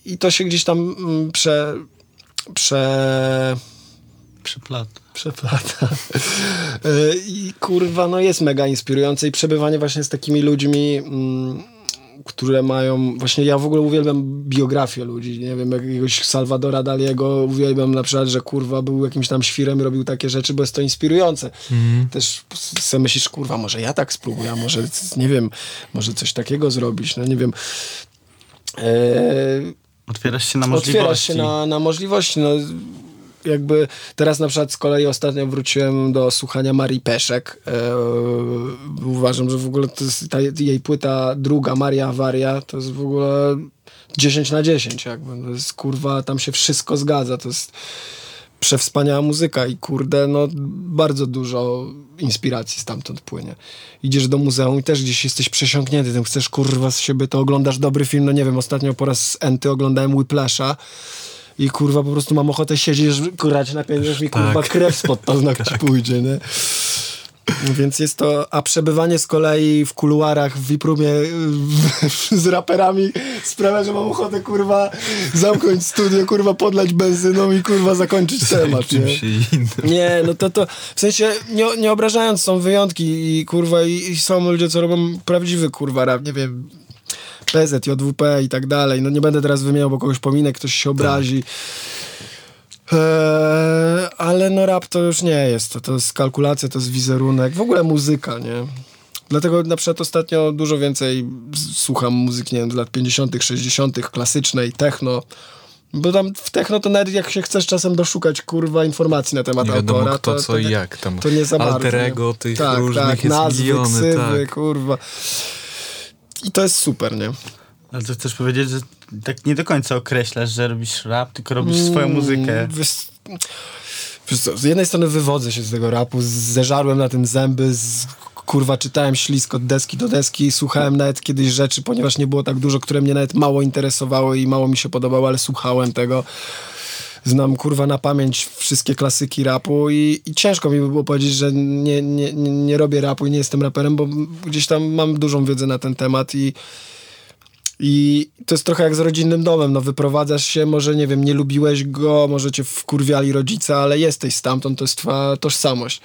i to się gdzieś tam mm, prze, prze, Przeplata. przeplata. Y, I kurwa, no jest mega inspirujące i przebywanie właśnie z takimi ludźmi, mm, które mają, właśnie ja w ogóle uwielbiam biografię ludzi, nie wiem, jakiegoś Salvadora Daliego, uwielbiam na przykład, że kurwa był jakimś tam świrem robił takie rzeczy, bo jest to inspirujące. Też sobie myślisz, kurwa, może ja tak spróbuję, a może, nie wiem, może coś takiego zrobić, no nie wiem. Eee, Otwierasz się na możliwości. Otwierasz się na, na możliwości. No, jakby teraz na przykład z kolei ostatnio wróciłem do słuchania Marii Peszek. E, uważam, że w ogóle ta jej płyta druga, Maria Awaria, to jest w ogóle 10 na 10 jakby. To jest kurwa, tam się wszystko zgadza. To jest przewspaniała muzyka i kurde, no bardzo dużo inspiracji stamtąd płynie. Idziesz do muzeum i też gdzieś jesteś przesiąknięty tym, chcesz kurwa z siebie, to oglądasz dobry film, no nie wiem, ostatnio po raz Enty oglądałem Whiplasha i kurwa po prostu mam ochotę siedzieć, grać na pięć, mi kurwa Tak. krew spod paznokci pójdzie, nie? Więc jest to, a przebywanie z kolei w kuluarach w Wiprumie z raperami sprawia, że mam ochotę kurwa zamknąć studio, kurwa podlać benzyną i kurwa zakończyć temat, nie? Nie, no to to, w sensie nie, nie obrażając, są wyjątki i kurwa i, i są ludzie, co robią prawdziwy kurwa rap, nie wiem, PZ, JWP i tak dalej, no nie będę teraz wymieniał, bo kogoś pominę, ktoś się obrazi. Eee, ale no rap to już nie jest, to, to jest kalkulacja, to jest wizerunek, w ogóle muzyka, nie? Dlatego na przykład ostatnio dużo więcej słucham muzyki, nie wiem, z lat 50., 60., klasycznej, techno. Bo tam w techno to nawet jak się chcesz czasem doszukać kurwa informacji na temat Nie wiadomo autora, kto, to, co to i jak tam. to nie za bardzo. Alter nie? ego tych tak, różnych tak, jest nazwy, miliony, ksywy, tak. kurwa. I to jest super, nie? Ale to chcesz powiedzieć, że tak nie do końca określasz, że robisz rap, tylko robisz swoją muzykę. Mm. Wiesz co, Z jednej strony wywodzę się z tego rapu, zeżarłem na tym zęby, z... kurwa czytałem ślisk od deski do deski, słuchałem nawet kiedyś rzeczy, ponieważ nie było tak dużo, które mnie nawet mało interesowały i mało mi się podobało, ale słuchałem tego. Znam kurwa na pamięć wszystkie klasyki rapu i, i ciężko mi by było powiedzieć, że nie, nie, nie, robię rapu i nie jestem raperem, bo gdzieś tam mam dużą wiedzę na ten temat i i to jest trochę jak z rodzinnym domem, no wyprowadzasz się, może nie wiem, nie lubiłeś go, może cię wkurwiali rodzice, ale jesteś stamtąd, to jest twoja tożsamość.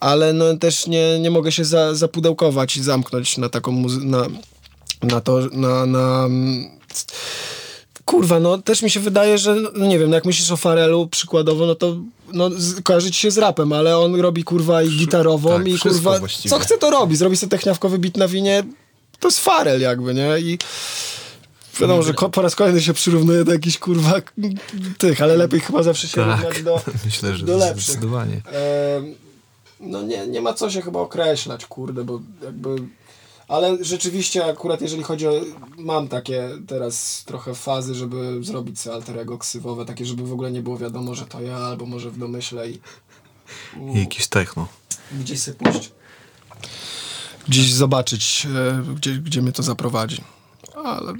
Ale no też nie, nie mogę się za, zapudełkować i zamknąć na taką muzy- na, na to, na, na mm, kurwa, no też mi się wydaje, że no nie wiem, no jak myślisz o Farelu przykładowo, no to no, kojarzy ci się z rapem, ale on robi kurwa i gitarową tak, i kurwa, właściwie. co chce to robi, zrobi sobie techniawkowy bit na winie, to jest Farel jakby, nie? I wiadomo, że po raz kolejny się przyrównuje do jakichś kurwa tych, ale lepiej chyba zawsze się równać Tak, do, myślę, że do lepszych. zdecydowanie. Em, no nie, nie ma co się chyba określać, kurde, bo jakby... Ale rzeczywiście akurat jeżeli chodzi o... Mam takie teraz trochę fazy, żeby zrobić sobie alterego ksywowe, takie, żeby w ogóle nie było wiadomo, że to ja, albo może w domyśle i I jakiś techno. gdzieś sobie pójść. Gdzieś zobaczyć, e, gdzie, gdzie mnie to zaprowadzi. Ale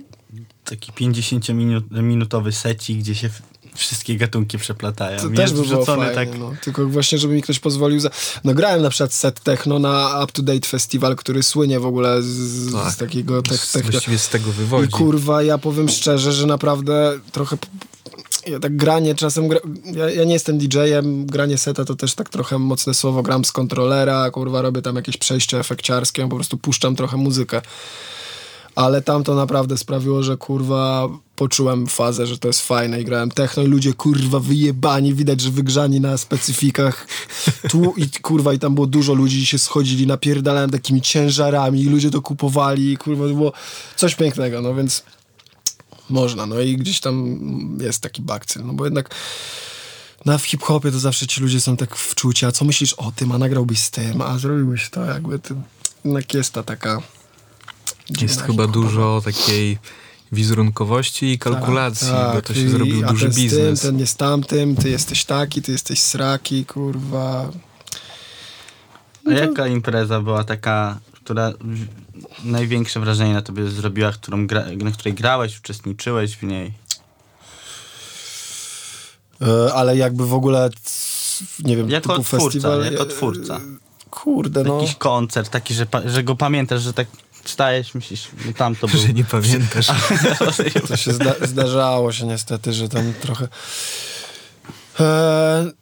Taki 50-minutowy secik, gdzie się wszystkie gatunki przeplatają. To I też by było fajnie, tak no. Tylko właśnie, żeby mi ktoś pozwolił za... No grałem na przykład set techno na Up To Date Festival, który słynie w ogóle z, z Tak. takiego tech, Z- techno. Właściwie z tego I wywodzi. kurwa, ja powiem szczerze, że naprawdę trochę... Ja tak granie czasem... Gra... Ja, ja nie jestem DJ-em, granie seta to też tak trochę mocne słowo. Gram z kontrolera, kurwa, robię tam jakieś przejście efekciarskie, po prostu puszczam trochę muzykę. Ale tam to naprawdę sprawiło, że kurwa poczułem fazę, że to jest fajne i grałem techno i ludzie kurwa wyjebani, widać, że wygrzani na specyfikach. Tu i kurwa i tam było dużo ludzi, się schodzili, napierdalałem takimi ciężarami i ludzie to kupowali i kurwa to było coś pięknego, no więc można, no i gdzieś tam jest taki bakcyl, no bo jednak na w hip-hopie to zawsze ci ludzie są tak wczuci, a co myślisz o tym, a nagrałbyś z tym, a zrobiłbyś to, jakby to, jednak jest ta taka Jest chyba dużo takiej wizerunkowości i kalkulacji, bo to się i- zrobił a duży ten biznes. Tym, ten jest tamtym, ty jesteś taki, ty jesteś sraki, kurwa. A jaka impreza była taka, która największe wrażenie na tobie zrobiła, którą gra, na której grałeś, uczestniczyłeś w niej? E, ale jakby w ogóle, nie wiem, Jako typu twórca, festiwal. jako e, twórca. Kurde, no. Jakiś koncert taki, że, że go pamiętasz, że tak wstajesz, myślisz, no tam to był. Że nie pamiętasz. To się zda zdarzało się niestety, że tam trochę... E,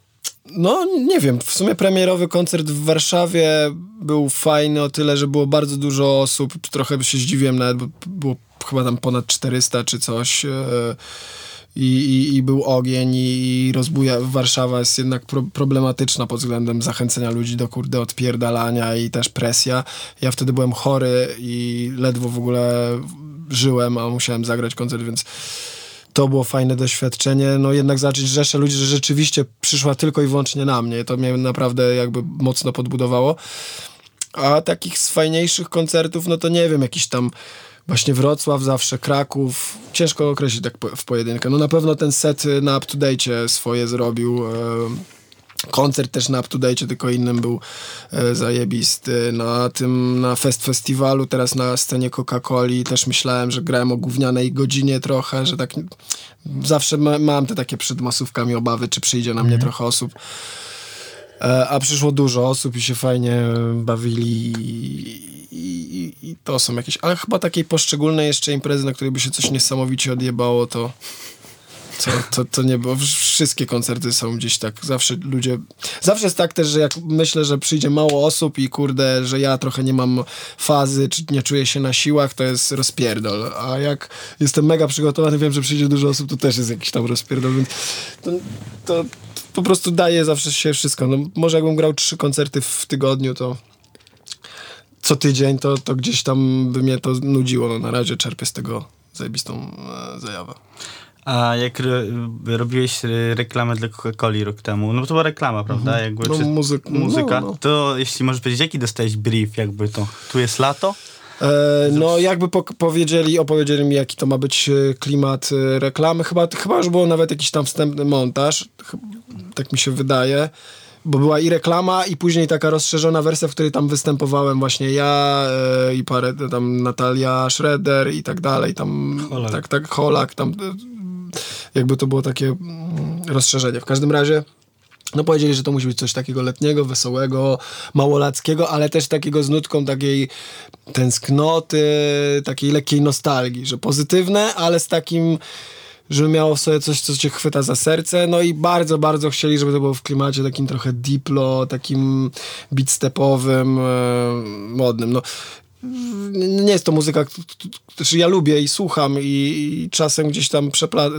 no, nie wiem, w sumie premierowy koncert w Warszawie był fajny o tyle, że było bardzo dużo osób, trochę się zdziwiłem nawet, bo było chyba tam ponad 400 czy coś e, i, i, i był ogień i rozbuja, Warszawa jest jednak pro, problematyczna pod względem zachęcenia ludzi do kurde odpierdalania i też presja. Ja wtedy byłem chory i ledwo w ogóle żyłem, a musiałem zagrać koncert, więc to było fajne doświadczenie. No jednak zobaczyć rzeszę ludzi, że rzeczywiście przyszła tylko i wyłącznie na mnie. To mnie naprawdę jakby mocno podbudowało. A takich z fajniejszych koncertów, no to nie wiem, jakiś tam właśnie Wrocław zawsze, Kraków. Ciężko określić tak w pojedynkę. No na pewno ten set y, na Up To Date swoje zrobił. em, Koncert też na Up To Date, tylko innym był e, zajebisty. Na tym, na Fest Festiwalu, teraz na scenie Coca-Coli też myślałem, że grałem o gównianej godzinie trochę, że tak zawsze ma, mam te takie przed masówkami obawy, czy przyjdzie na mnie trochę osób. E, a przyszło dużo osób i się fajnie bawili i, i, to są jakieś, ale chyba takiej poszczególnej jeszcze imprezy, na której by się coś niesamowicie odjebało, to to, to, to nie było. Wszystkie koncerty są gdzieś tak. Zawsze ludzie. Zawsze jest tak też, że jak myślę, że przyjdzie mało osób i kurde, że ja trochę nie mam fazy, czy nie czuję się na siłach, to jest rozpierdol. A jak jestem mega przygotowany, wiem, że przyjdzie dużo osób, to też jest jakiś tam rozpierdol, więc to, to po prostu daje zawsze się wszystko. No, może jakbym grał trzy koncerty w tygodniu, to co tydzień, to, to gdzieś tam by mnie to nudziło. No, na razie czerpię z tego zajebistą e, zajawę. A jak ro, robiłeś reklamę dla Coca-Coli rok temu, no to była reklama, prawda? Jakby, No, muzyk- muzyka. no, no. To jeśli możesz powiedzieć, jaki dostałeś brief, jakby to, tu jest lato? E, no jakby po, powiedzieli, opowiedzieli mi jaki to ma być e, klimat e, reklamy. Chyba, chyba już było nawet jakiś tam wstępny montaż, tak mi się wydaje. Bo była i reklama, i później taka rozszerzona wersja, w której tam występowałem właśnie ja e, i parę tam Natalia Schroeder i tak dalej. Tam, Holak. Tak, tak, Holak. Tam, e, jakby to było takie mm, rozszerzenie. W każdym razie no powiedzieli, że to musi być coś takiego letniego, wesołego, małolackiego, ale też takiego z nutką takiej tęsknoty, takiej lekkiej nostalgii, że pozytywne, ale z takim, żeby miało w sobie coś, co cię chwyta za serce, no i bardzo, bardzo chcieli, żeby to było w klimacie takim trochę diplo, takim beatstepowym, e, modnym, no nie jest to muzyka, znaczy ja lubię i słucham i, i czasem gdzieś tam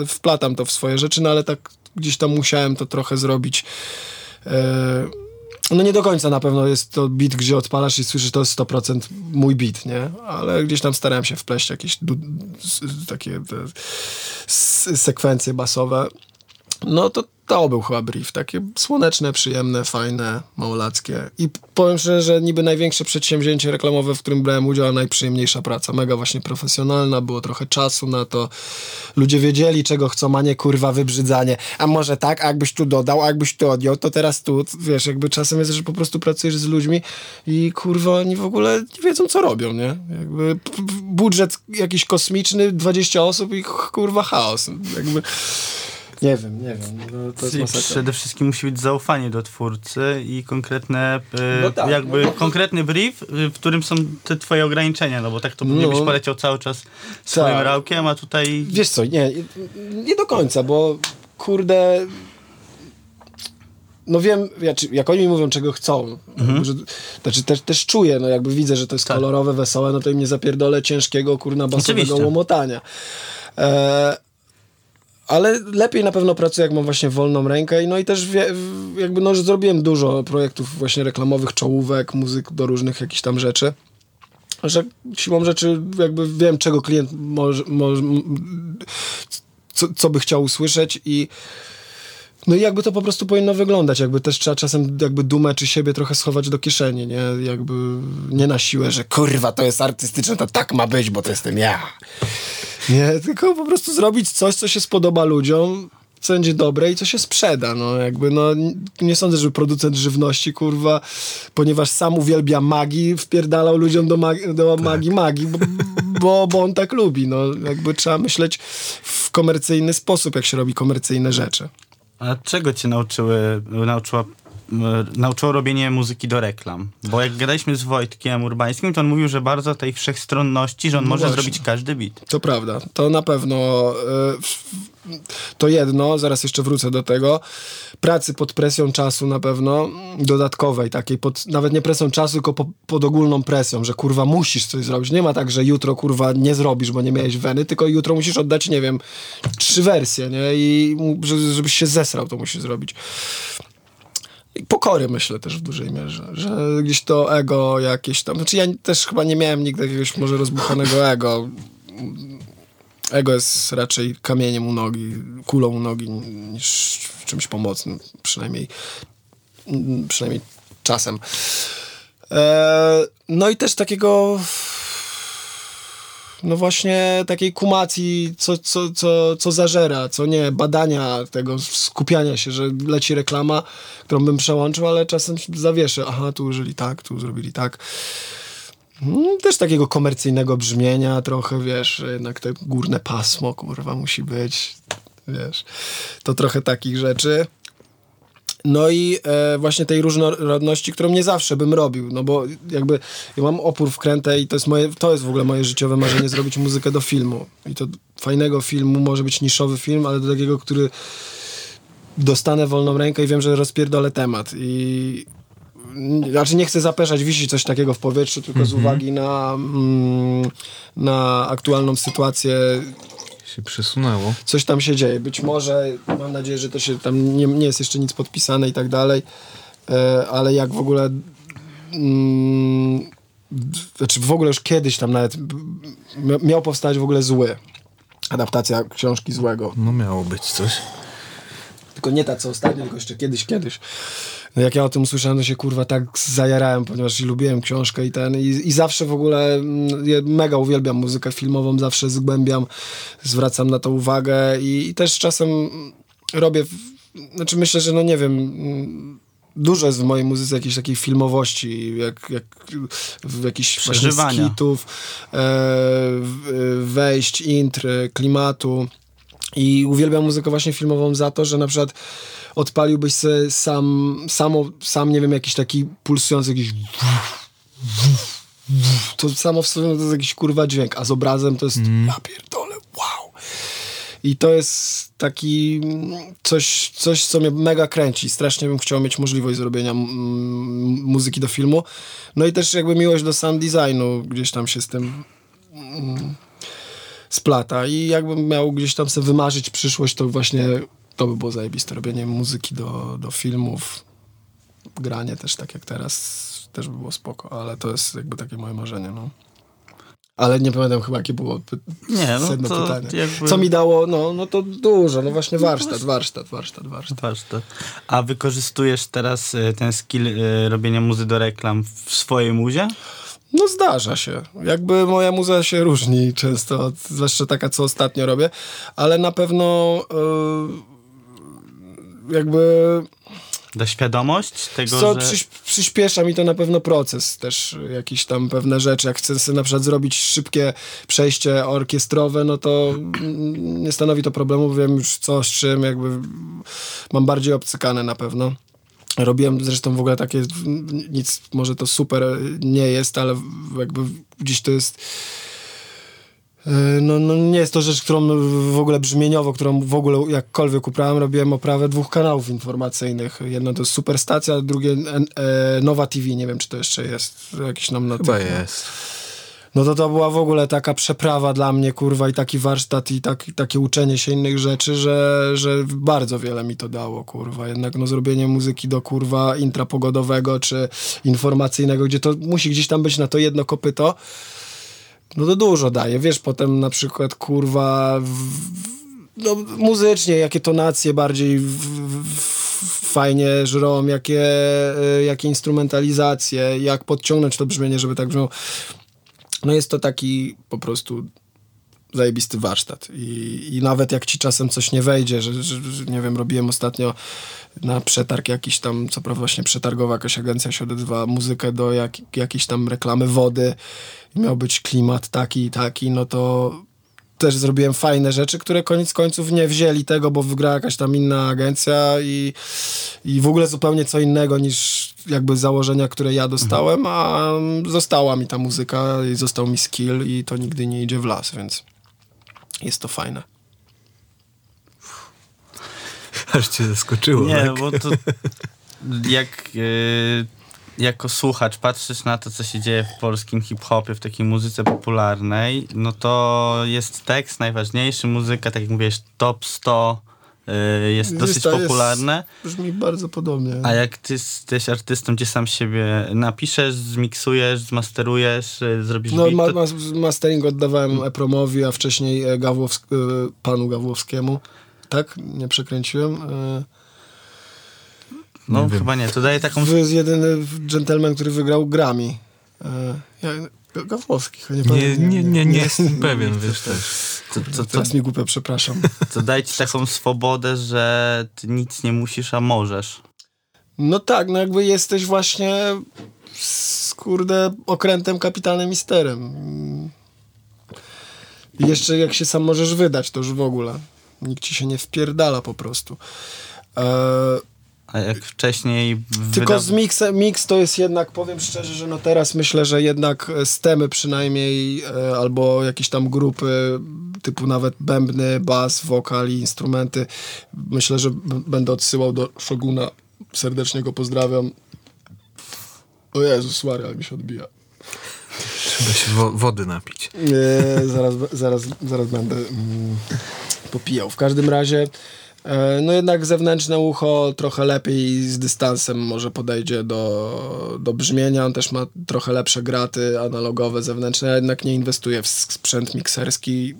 wplatam to w swoje rzeczy, no ale tak gdzieś tam musiałem to trochę zrobić. E, no nie do końca na pewno jest to beat, gdzie odpalasz i słyszysz, to jest 100% mój beat, nie? Ale gdzieś tam starałem się wpleść jakieś takie sekwencje basowe. No to to był chyba brief. Takie słoneczne, przyjemne, fajne, małolackie. I powiem szczerze, że niby największe przedsięwzięcie reklamowe, w którym brałem udział, a najprzyjemniejsza praca. Mega właśnie profesjonalna, było trochę czasu na to. Ludzie wiedzieli, czego chcą, a nie kurwa wybrzydzanie. A może tak, a jakbyś tu dodał, a jakbyś tu odjął, to teraz tu. Wiesz, jakby czasem jest, że po prostu pracujesz z ludźmi i kurwa oni w ogóle nie wiedzą, co robią, nie? Jakby budżet jakiś kosmiczny, 20 osób i kurwa chaos. Jakby... Nie wiem, nie wiem. No, to jest masakra. przede wszystkim musi być zaufanie do twórcy i konkretne, e, No tak, jakby no. konkretny brief, e, w którym są te twoje ograniczenia, no bo tak to No. byś poleciał cały czas swoim Tak. rałkiem, a tutaj Wiesz co, nie, nie do końca, bo kurde. No wiem, jak oni mi mówią, czego chcą, że, znaczy też, też czuję, no jakby widzę, że to jest Mhm. Tak. kolorowe, wesołe, no to im nie zapierdolę ciężkiego, kurna, basowego Oczywiście. łomotania. E, ale lepiej na pewno pracuję, jak mam właśnie wolną rękę no i też wie, jakby no, zrobiłem dużo projektów właśnie reklamowych, czołówek, muzyk do różnych jakichś tam rzeczy. Że siłą rzeczy jakby wiem, czego klient może, może co, co by chciał usłyszeć i no i jakby to po prostu powinno wyglądać, jakby też trzeba czasem jakby dumę czy siebie trochę schować do kieszeni, nie? Jakby nie na siłę, że kurwa to jest artystyczne, to tak ma być, bo to jestem ja. Nie, tylko po prostu zrobić coś, co się spodoba ludziom, co będzie dobre i co się sprzeda, no jakby, no nie sądzę, żeby producent żywności, kurwa, ponieważ sam uwielbia magii, wpierdalał ludziom do, mag- do magii magii, bo, bo, bo on tak lubi, no jakby trzeba myśleć w komercyjny sposób, jak się robi komercyjne rzeczy. A czego cię nauczyły, nauczyła, nauczyło robienie muzyki do reklam? Bo jak gadaliśmy z Wojtkiem Urbańskim, to on mówił, że bardzo tej wszechstronności, że on No może właśnie. zrobić każdy beat. To prawda, to na pewno e, to jedno, zaraz jeszcze wrócę do tego. Pracy pod presją czasu na pewno, dodatkowej takiej, pod, nawet nie presją czasu, tylko po, pod ogólną presją, że kurwa musisz coś zrobić. Nie ma tak, że jutro kurwa nie zrobisz, bo nie miałeś weny, tylko jutro musisz oddać, nie wiem, trzy wersje, nie? I żebyś się zesrał, to musisz zrobić. Pokory myślę też w dużej mierze, że gdzieś to ego jakieś tam, znaczy ja też chyba nie miałem nigdy jakiegoś może rozbuchanego ego. Ego jest raczej kamieniem u nogi, kulą u nogi niż czymś pomocnym, przynajmniej przynajmniej czasem. E, no i też takiego no właśnie takiej kumacji, co, co, co, co zażera, co nie, badania tego, skupiania się, że leci reklama, którą bym przełączył, ale czasem zawieszę, aha, tu użyli tak, tu zrobili tak. Mm, Też takiego komercyjnego brzmienia trochę, wiesz, jednak te górne pasmo, kurwa, musi być, wiesz, to trochę takich rzeczy. No i e, właśnie tej różnorodności, którą nie zawsze bym robił, no bo jakby ja mam opór wkrętę i to jest, moje, to jest w ogóle moje życiowe marzenie, zrobić muzykę do filmu. I to fajnego filmu, może być niszowy film, ale do takiego, który dostanę wolną rękę i wiem, że rozpierdolę temat. I znaczy nie chcę zapeszać, wisi coś takiego w powietrzu, tylko z uwagi na, mm, na aktualną sytuację Się przesunęło. coś tam się dzieje. Być może, mam nadzieję, że to się tam nie, nie jest jeszcze nic podpisane i tak dalej, e, ale jak w ogóle mm, znaczy w ogóle już kiedyś tam nawet miał powstać w ogóle zły. Adaptacja książki złego. No miało być coś. Tylko nie ta co ostatnio, tylko jeszcze kiedyś, kiedyś. No jak ja o tym usłyszałem, to się kurwa tak zajarałem, ponieważ lubiłem książkę i ten. I, i zawsze w ogóle mm, mega uwielbiam muzykę filmową, zawsze zgłębiam, zwracam na to uwagę i, i też czasem robię. Znaczy myślę, że no nie wiem. mm, Dużo jest w mojej muzyce jakiejś takiej filmowości, jak, jak w jakichś skitów, e, w- wejść, intr, klimatu. I uwielbiam muzykę właśnie filmową za to, że na przykład odpaliłbyś sobie sam, samo, sam nie wiem, jakiś taki pulsujący jakiś to samo w sobie to jest jakiś kurwa dźwięk, a z obrazem to jest ja pierdolę, wow. I to jest taki mm, coś, coś, co mnie mega kręci. Strasznie bym chciał mieć możliwość zrobienia mm, muzyki do filmu. No i też jakby miłość do sound designu gdzieś tam się z tym mm, splata. I jakbym miał gdzieś tam sobie wymarzyć przyszłość, to właśnie to by było zajebiste. Robienie muzyki do, do filmów, granie też tak jak teraz też by było spoko, ale to jest jakby takie moje marzenie, no. Ale nie pamiętam chyba, jakie było Nie, no sedno to pytania. jakby- Co mi dało, no, no to dużo, no właśnie warsztat, warsztat, warsztat, warsztat. Warsztat. A wykorzystujesz teraz y, ten skill y, robienia muzy do reklam w swojej muzie? No zdarza się. Jakby moja muza się różni często, zwłaszcza taka, co ostatnio robię, ale na pewno yy, jakby Da świadomość tego, co że... przyś, przyspiesza mi to na pewno proces też jakieś tam pewne rzeczy. Jak chcę sobie na przykład zrobić szybkie przejście orkiestrowe, no to nie stanowi to problemu, wiem już co z czym, jakby mam bardziej obcykane na pewno. Robiłem zresztą w ogóle takie, nic, może to super nie jest, ale jakby gdzieś to jest no, no nie jest to rzecz, którą w ogóle brzmieniowo, którą w ogóle jakkolwiek uprawiam, robiłem oprawę dwóch kanałów informacyjnych. Jedno to jest Superstacja, drugie e, Nowa TV, nie wiem czy to jeszcze jest jakiś nam na Chyba jest. No to to była w ogóle taka przeprawa dla mnie, kurwa, i taki warsztat, i tak, takie uczenie się innych rzeczy, że, że bardzo wiele mi to dało, kurwa. Jednak no zrobienie muzyki do, kurwa, intra pogodowego, czy informacyjnego, gdzie to musi gdzieś tam być na to jedno kopyto, no to dużo daje. Wiesz, potem na przykład, kurwa, w, no, muzycznie, jakie tonacje bardziej w, w, fajnie żrą, jakie, e, jakie instrumentalizacje, jak podciągnąć to brzmienie, żeby tak brzmiało. No jest to taki po prostu zajebisty warsztat. I, I nawet jak ci czasem coś nie wejdzie, że, że, że nie wiem, robiłem ostatnio na przetarg jakiś tam, co prawda właśnie przetargowa jakaś agencja się odezwała, muzykę do jak, jakiejś tam reklamy wody i miał być klimat taki i taki, no to też zrobiłem fajne rzeczy, które koniec końców nie wzięli tego, bo wygrała jakaś tam inna agencja i, i w ogóle zupełnie co innego niż jakby założenia, które ja dostałem, a została mi ta muzyka i został mi skill i to nigdy nie idzie w las, więc jest to fajne. Aż cię zaskoczyło. Nie, tak? bo to jak y, jako słuchacz patrzysz na to, co się dzieje w polskim hip-hopie, w takiej muzyce popularnej, no to jest tekst najważniejszy, muzyka, tak jak mówisz, top 100 y, jest dosyć to jest- popularne. Brzmi bardzo podobnie. A jak ty jesteś artystą, gdzie sam siebie napiszesz, zmiksujesz, zmasterujesz, y, zrobisz No, beat, ma, to, ma, mastering oddawałem Epromowi, a wcześniej e, Gawłowsk, e, panu Gawłowskiemu. Tak? Nie przekręciłem. E, no nie wiem. chyba nie, to daje taką... To jest jedyny gentleman, który wygrał Grammy. E, ja, Gawłowski, chyba nie Nie, nie, nie, nie jestem pewien, wiesz też. To, to, to, Teraz mi głupio, przepraszam. to daje ci taką swobodę, że ty nic nie musisz, a możesz. No tak, no jakby jesteś właśnie z, kurde okrętem kapitalnym misterem. I jeszcze jak się sam możesz wydać, to już w ogóle. Nikt ci się nie wpierdala po prostu. E, A jak wcześniej... Tylko wyda- z miksem, mix to jest jednak, powiem szczerze, że no teraz myślę, że jednak e, stemy przynajmniej, e, albo jakieś tam grupy, typu nawet bębny, bas, wokal i instrumenty, myślę, że będę odsyłał do Shoguna. Serdecznie go pozdrawiam. O Jezus Maria, mi się odbija. Trzeba się wo- wody napić. E, zaraz, zaraz, zaraz będę mm, popijał. W każdym razie No jednak zewnętrzne ucho trochę lepiej z dystansem może podejdzie do, do brzmienia. On też ma trochę lepsze graty analogowe, zewnętrzne. Ja jednak nie inwestuję w sprzęt mikserski.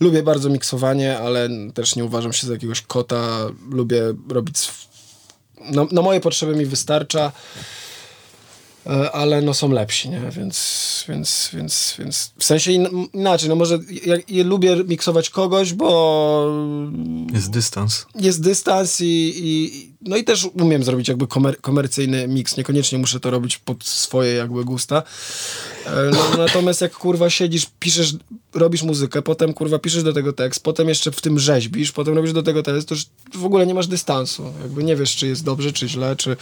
Lubię bardzo miksowanie, ale też nie uważam się za jakiegoś kota. Lubię robić... Na, na moje potrzeby mi wystarcza. E, ale no są lepsi, nie? Więc, więc, więc, więc w sensie in, inaczej, no może ja, ja lubię miksować kogoś, bo Jest dystans. jest dystans i, i no i też umiem zrobić jakby komer, komercyjny miks, niekoniecznie muszę to robić pod swoje jakby gusta. E, No, natomiast jak kurwa siedzisz, piszesz, robisz muzykę, potem kurwa piszesz do tego tekst, potem jeszcze w tym rzeźbisz, potem robisz do tego tekst, to już w ogóle nie masz dystansu. Jakby nie wiesz, czy jest dobrze, czy źle, czy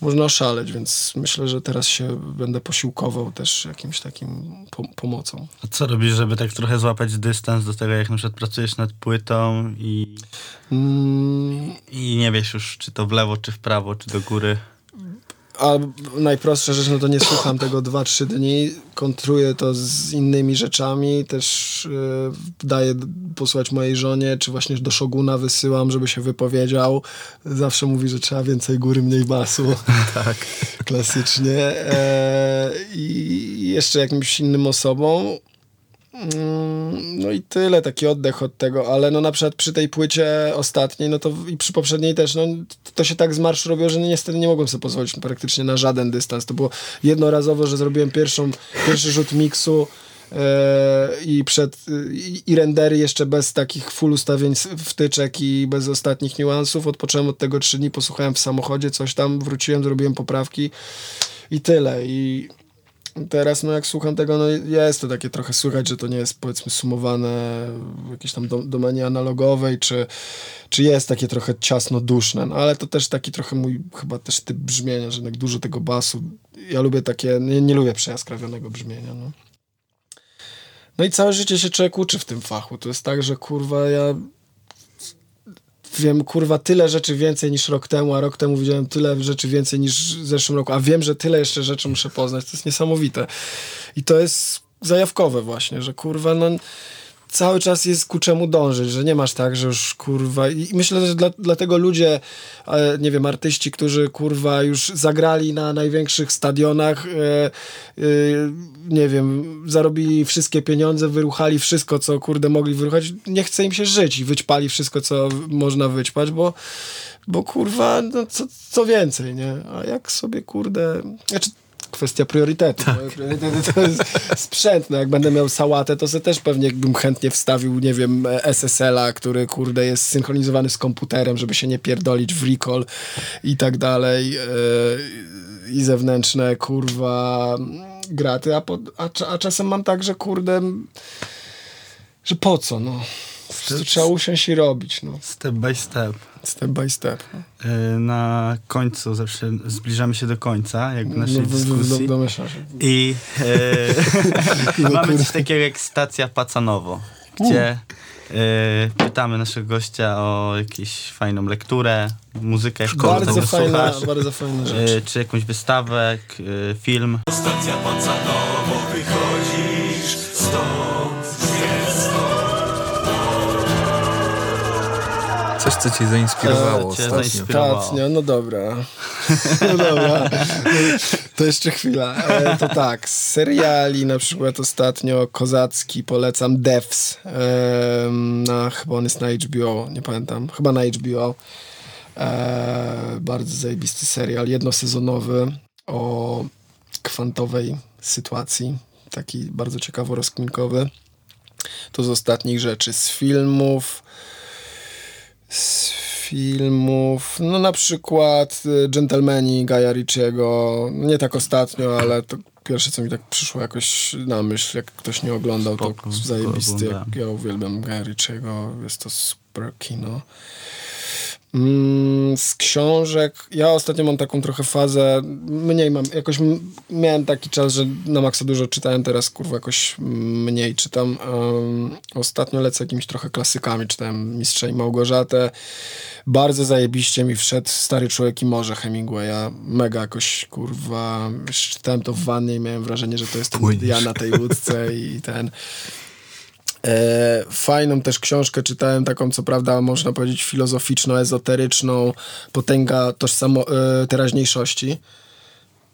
można oszaleć, więc myślę, że teraz się będę posiłkował też jakimś takim po pomocą. A co robisz, żeby tak trochę złapać dystans do tego, jak na przykład pracujesz nad płytą i, Mm, i nie wiesz już, czy to w lewo, czy w prawo, czy do góry? A najprostsza rzecz, no to nie słucham tego 2-3 dni, kontruję to z innymi rzeczami, też yy, daję posłać mojej żonie, czy właśnie do Szoguna wysyłam, żeby się wypowiedział. Zawsze mówi, że trzeba więcej góry, mniej basu. tak. Klasycznie. E, I jeszcze jakimś innym osobom. Mm, No i tyle, taki oddech od tego, ale no na przykład przy tej płycie ostatniej, no to i przy poprzedniej też, no to się tak z marszu robiło, że niestety nie mogłem sobie pozwolić praktycznie na żaden dystans. To było jednorazowo, że zrobiłem pierwszą, pierwszy rzut miksu e, i przed i, i rendery jeszcze bez takich full ustawień wtyczek i bez ostatnich niuansów. Odpocząłem od tego trzy dni, posłuchałem w samochodzie, coś tam, wróciłem, zrobiłem poprawki i tyle. I Teraz, no jak słucham tego, no jest to takie trochę słychać, że to nie jest powiedzmy sumowane w jakiejś tam dom- domenie analogowej, czy, czy jest takie trochę ciasno-duszne, no ale to też taki trochę mój chyba też typ brzmienia, że jednak dużo tego basu. Ja lubię takie, nie, nie lubię przejaskrawionego brzmienia, no. No i całe życie się człowiek uczy w tym fachu. To jest tak, że kurwa ja wiem kurwa tyle rzeczy więcej niż rok temu, a rok temu widziałem tyle rzeczy więcej niż w zeszłym roku, a wiem, że tyle jeszcze rzeczy muszę poznać. To jest niesamowite. I to jest zajawkowe właśnie, że kurwa no cały czas jest ku czemu dążyć, że nie masz tak, że już kurwa i myślę, że dla, dlatego ludzie, e, nie wiem, artyści, którzy kurwa już zagrali na największych stadionach, e, e, nie wiem, zarobili wszystkie pieniądze, wyruchali wszystko, co kurde mogli wyruchać, nie chce im się żyć i wyćpali wszystko, co można wyćpać, bo bo kurwa, no co, co więcej, nie? A jak sobie kurde, znaczy kwestia priorytetu. Moje priorytety to jest sprzęt. No jak będę miał sałatę, to sobie też pewnie bym chętnie wstawił, nie wiem, SSL-a, który kurde jest synchronizowany z komputerem, żeby się nie pierdolić w recall i tak dalej. Yy, I zewnętrzne, kurwa, graty, a, po, a, a czasem mam tak, że kurde, że po co, no. Trzeba usiąść i robić, no. Step by step. Step by step. No. Yy, Na końcu zawsze zbliżamy się do końca, jakby naszej No, w- w- dyskusji. do- się. I e, mamy coś takiego jak stacja Pacanowo, gdzie e, pytamy naszego gościa o jakąś fajną lekturę, muzykę, jaką Bardzo fajna, słuchasz, bardzo fajna rzecz. e, czy jakąś wystawę, e, film. Coś, co cię zainspirowało cię ostatnio. zainspirowało. Ostatnio, no dobra. No dobra. To jeszcze chwila. E, to tak, z seriali na przykład ostatnio kozacki polecam Devs. Na, chyba on jest na HBO, nie pamiętam. Chyba na HBO. E, bardzo zajebisty serial, jednosezonowy o kwantowej sytuacji. Taki bardzo ciekawo rozkminkowy. To z ostatnich rzeczy, z filmów z filmów, no na przykład y, Gentlemani Gaja Ricciego, nie tak ostatnio, ale to pierwsze co mi tak przyszło jakoś na myśl, jak ktoś nie oglądał, to Spoko, zajebisty, oglądałem. jak ja uwielbiam Gaja Ricciego, jest to super kino. Mm, z książek, ja ostatnio mam taką trochę fazę, mniej mam, jakoś miałem taki czas, że na maksa dużo czytałem, teraz kurwa jakoś mniej czytam. Um, ostatnio lecę jakimiś trochę klasykami, czytałem Mistrza i Małgorzatę. Bardzo zajebiście mi wszedł Stary Człowiek i Morze Hemingwaya. Mega jakoś kurwa, czytałem to w wannie i miałem wrażenie, że to jest ja na tej łódce i ten... E, fajną też książkę czytałem, taką co prawda można powiedzieć filozoficzno-ezoteryczną, Potęga tożsamo- e, teraźniejszości.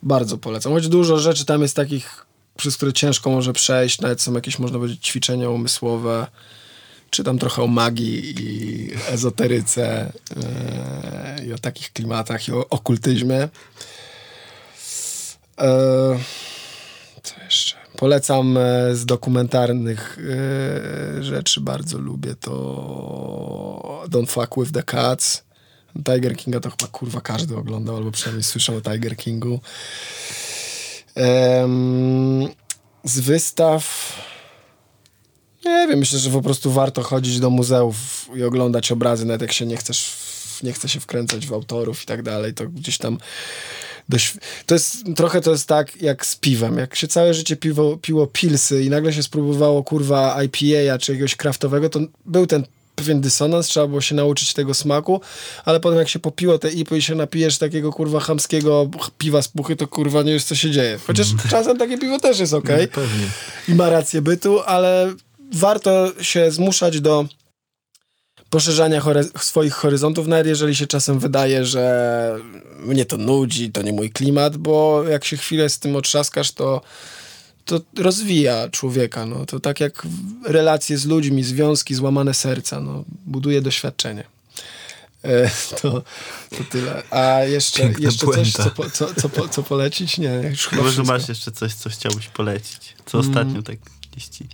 Bardzo polecam. Choć dużo rzeczy tam jest takich, przez które ciężko może przejść, nawet są jakieś, można powiedzieć, ćwiczenia umysłowe. Czytam trochę o magii i ezoteryce e, i o takich klimatach i o okultyzmie. E, co jeszcze? Polecam e, z dokumentarnych e, rzeczy, bardzo lubię to Don't Fuck With The Cats. Tiger Kinga to chyba kurwa każdy oglądał, albo przynajmniej słyszał o Tiger Kingu. Z wystaw... Nie wiem, myślę, że po prostu warto chodzić do muzeów i oglądać obrazy, nawet jak się nie chcesz, nie chce się wkręcać w autorów i tak dalej, to gdzieś tam dość, to jest, trochę to jest tak jak z piwem, jak się całe życie piwo, piło pilsy i nagle się spróbowało kurwa IPA czy jakiegoś kraftowego, to był ten pewien dysonans, trzeba było się nauczyć tego smaku, ale potem jak się popiło te IPy i się napijesz takiego kurwa chamskiego piwa z puchy, to kurwa nie wiesz co się dzieje. Chociaż czasem takie piwo też jest okej Pewnie. i ma rację bytu, ale warto się zmuszać do poszerzania swoich horyzontów, nawet jeżeli się czasem wydaje, że mnie to nudzi, to nie mój klimat, bo jak się chwilę z tym otrzaskasz, to, to rozwija człowieka. No. To tak jak relacje z ludźmi, związki, złamane serca, no. buduje doświadczenie. E, to, to tyle. A jeszcze, Piękna jeszcze coś, co, po, co, co, po, co polecić? Nie, już chyba Chyba, że wszystko. masz jeszcze coś, co chciałbyś polecić. Co ostatnio tak gdzieś ci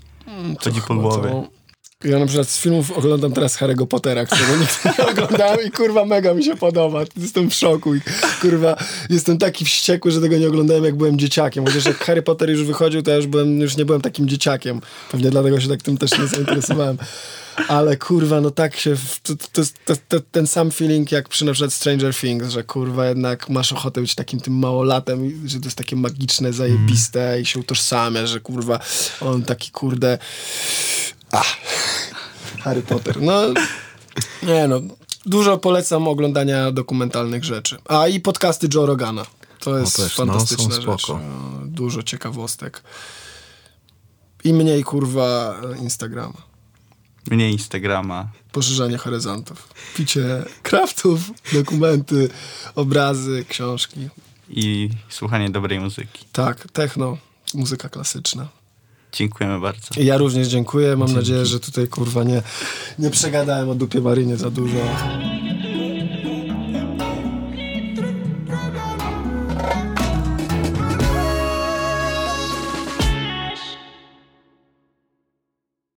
To chodzi po głowie. to- Ja na przykład z filmów oglądam teraz Harry'ego Pottera, którego nigdy nie oglądałem i kurwa mega mi się podoba. Jestem w szoku i kurwa jestem taki wściekły, że tego nie oglądałem jak byłem dzieciakiem. Chociaż jak Harry Potter już wychodził, to ja już, byłem, już nie byłem takim dzieciakiem. Pewnie dlatego się tak tym też nie zainteresowałem. Ale kurwa, no tak się, to, to, to, to, ten sam feeling jak przy na przykład Stranger Things, że kurwa jednak masz ochotę być takim tym małolatem, że to jest takie magiczne, zajebiste i się utożsamia, że kurwa on taki kurde Ach, Harry Potter. No, nie no. Dużo polecam oglądania dokumentalnych rzeczy. A i podcasty Joe Rogana. To jest też, no, fantastyczna są rzecz. spoko. No, Dużo ciekawostek. I mniej kurwa Instagrama. Mniej Instagrama. Poszerzanie horyzontów. Picie kraftów, dokumenty, obrazy, książki. i słuchanie dobrej muzyki. Tak, techno, muzyka klasyczna. Dziękujemy bardzo. Ja również dziękuję. Mam nadzieję, że tutaj kurwa nie, nie przegadałem o dupie Marynie za dużo.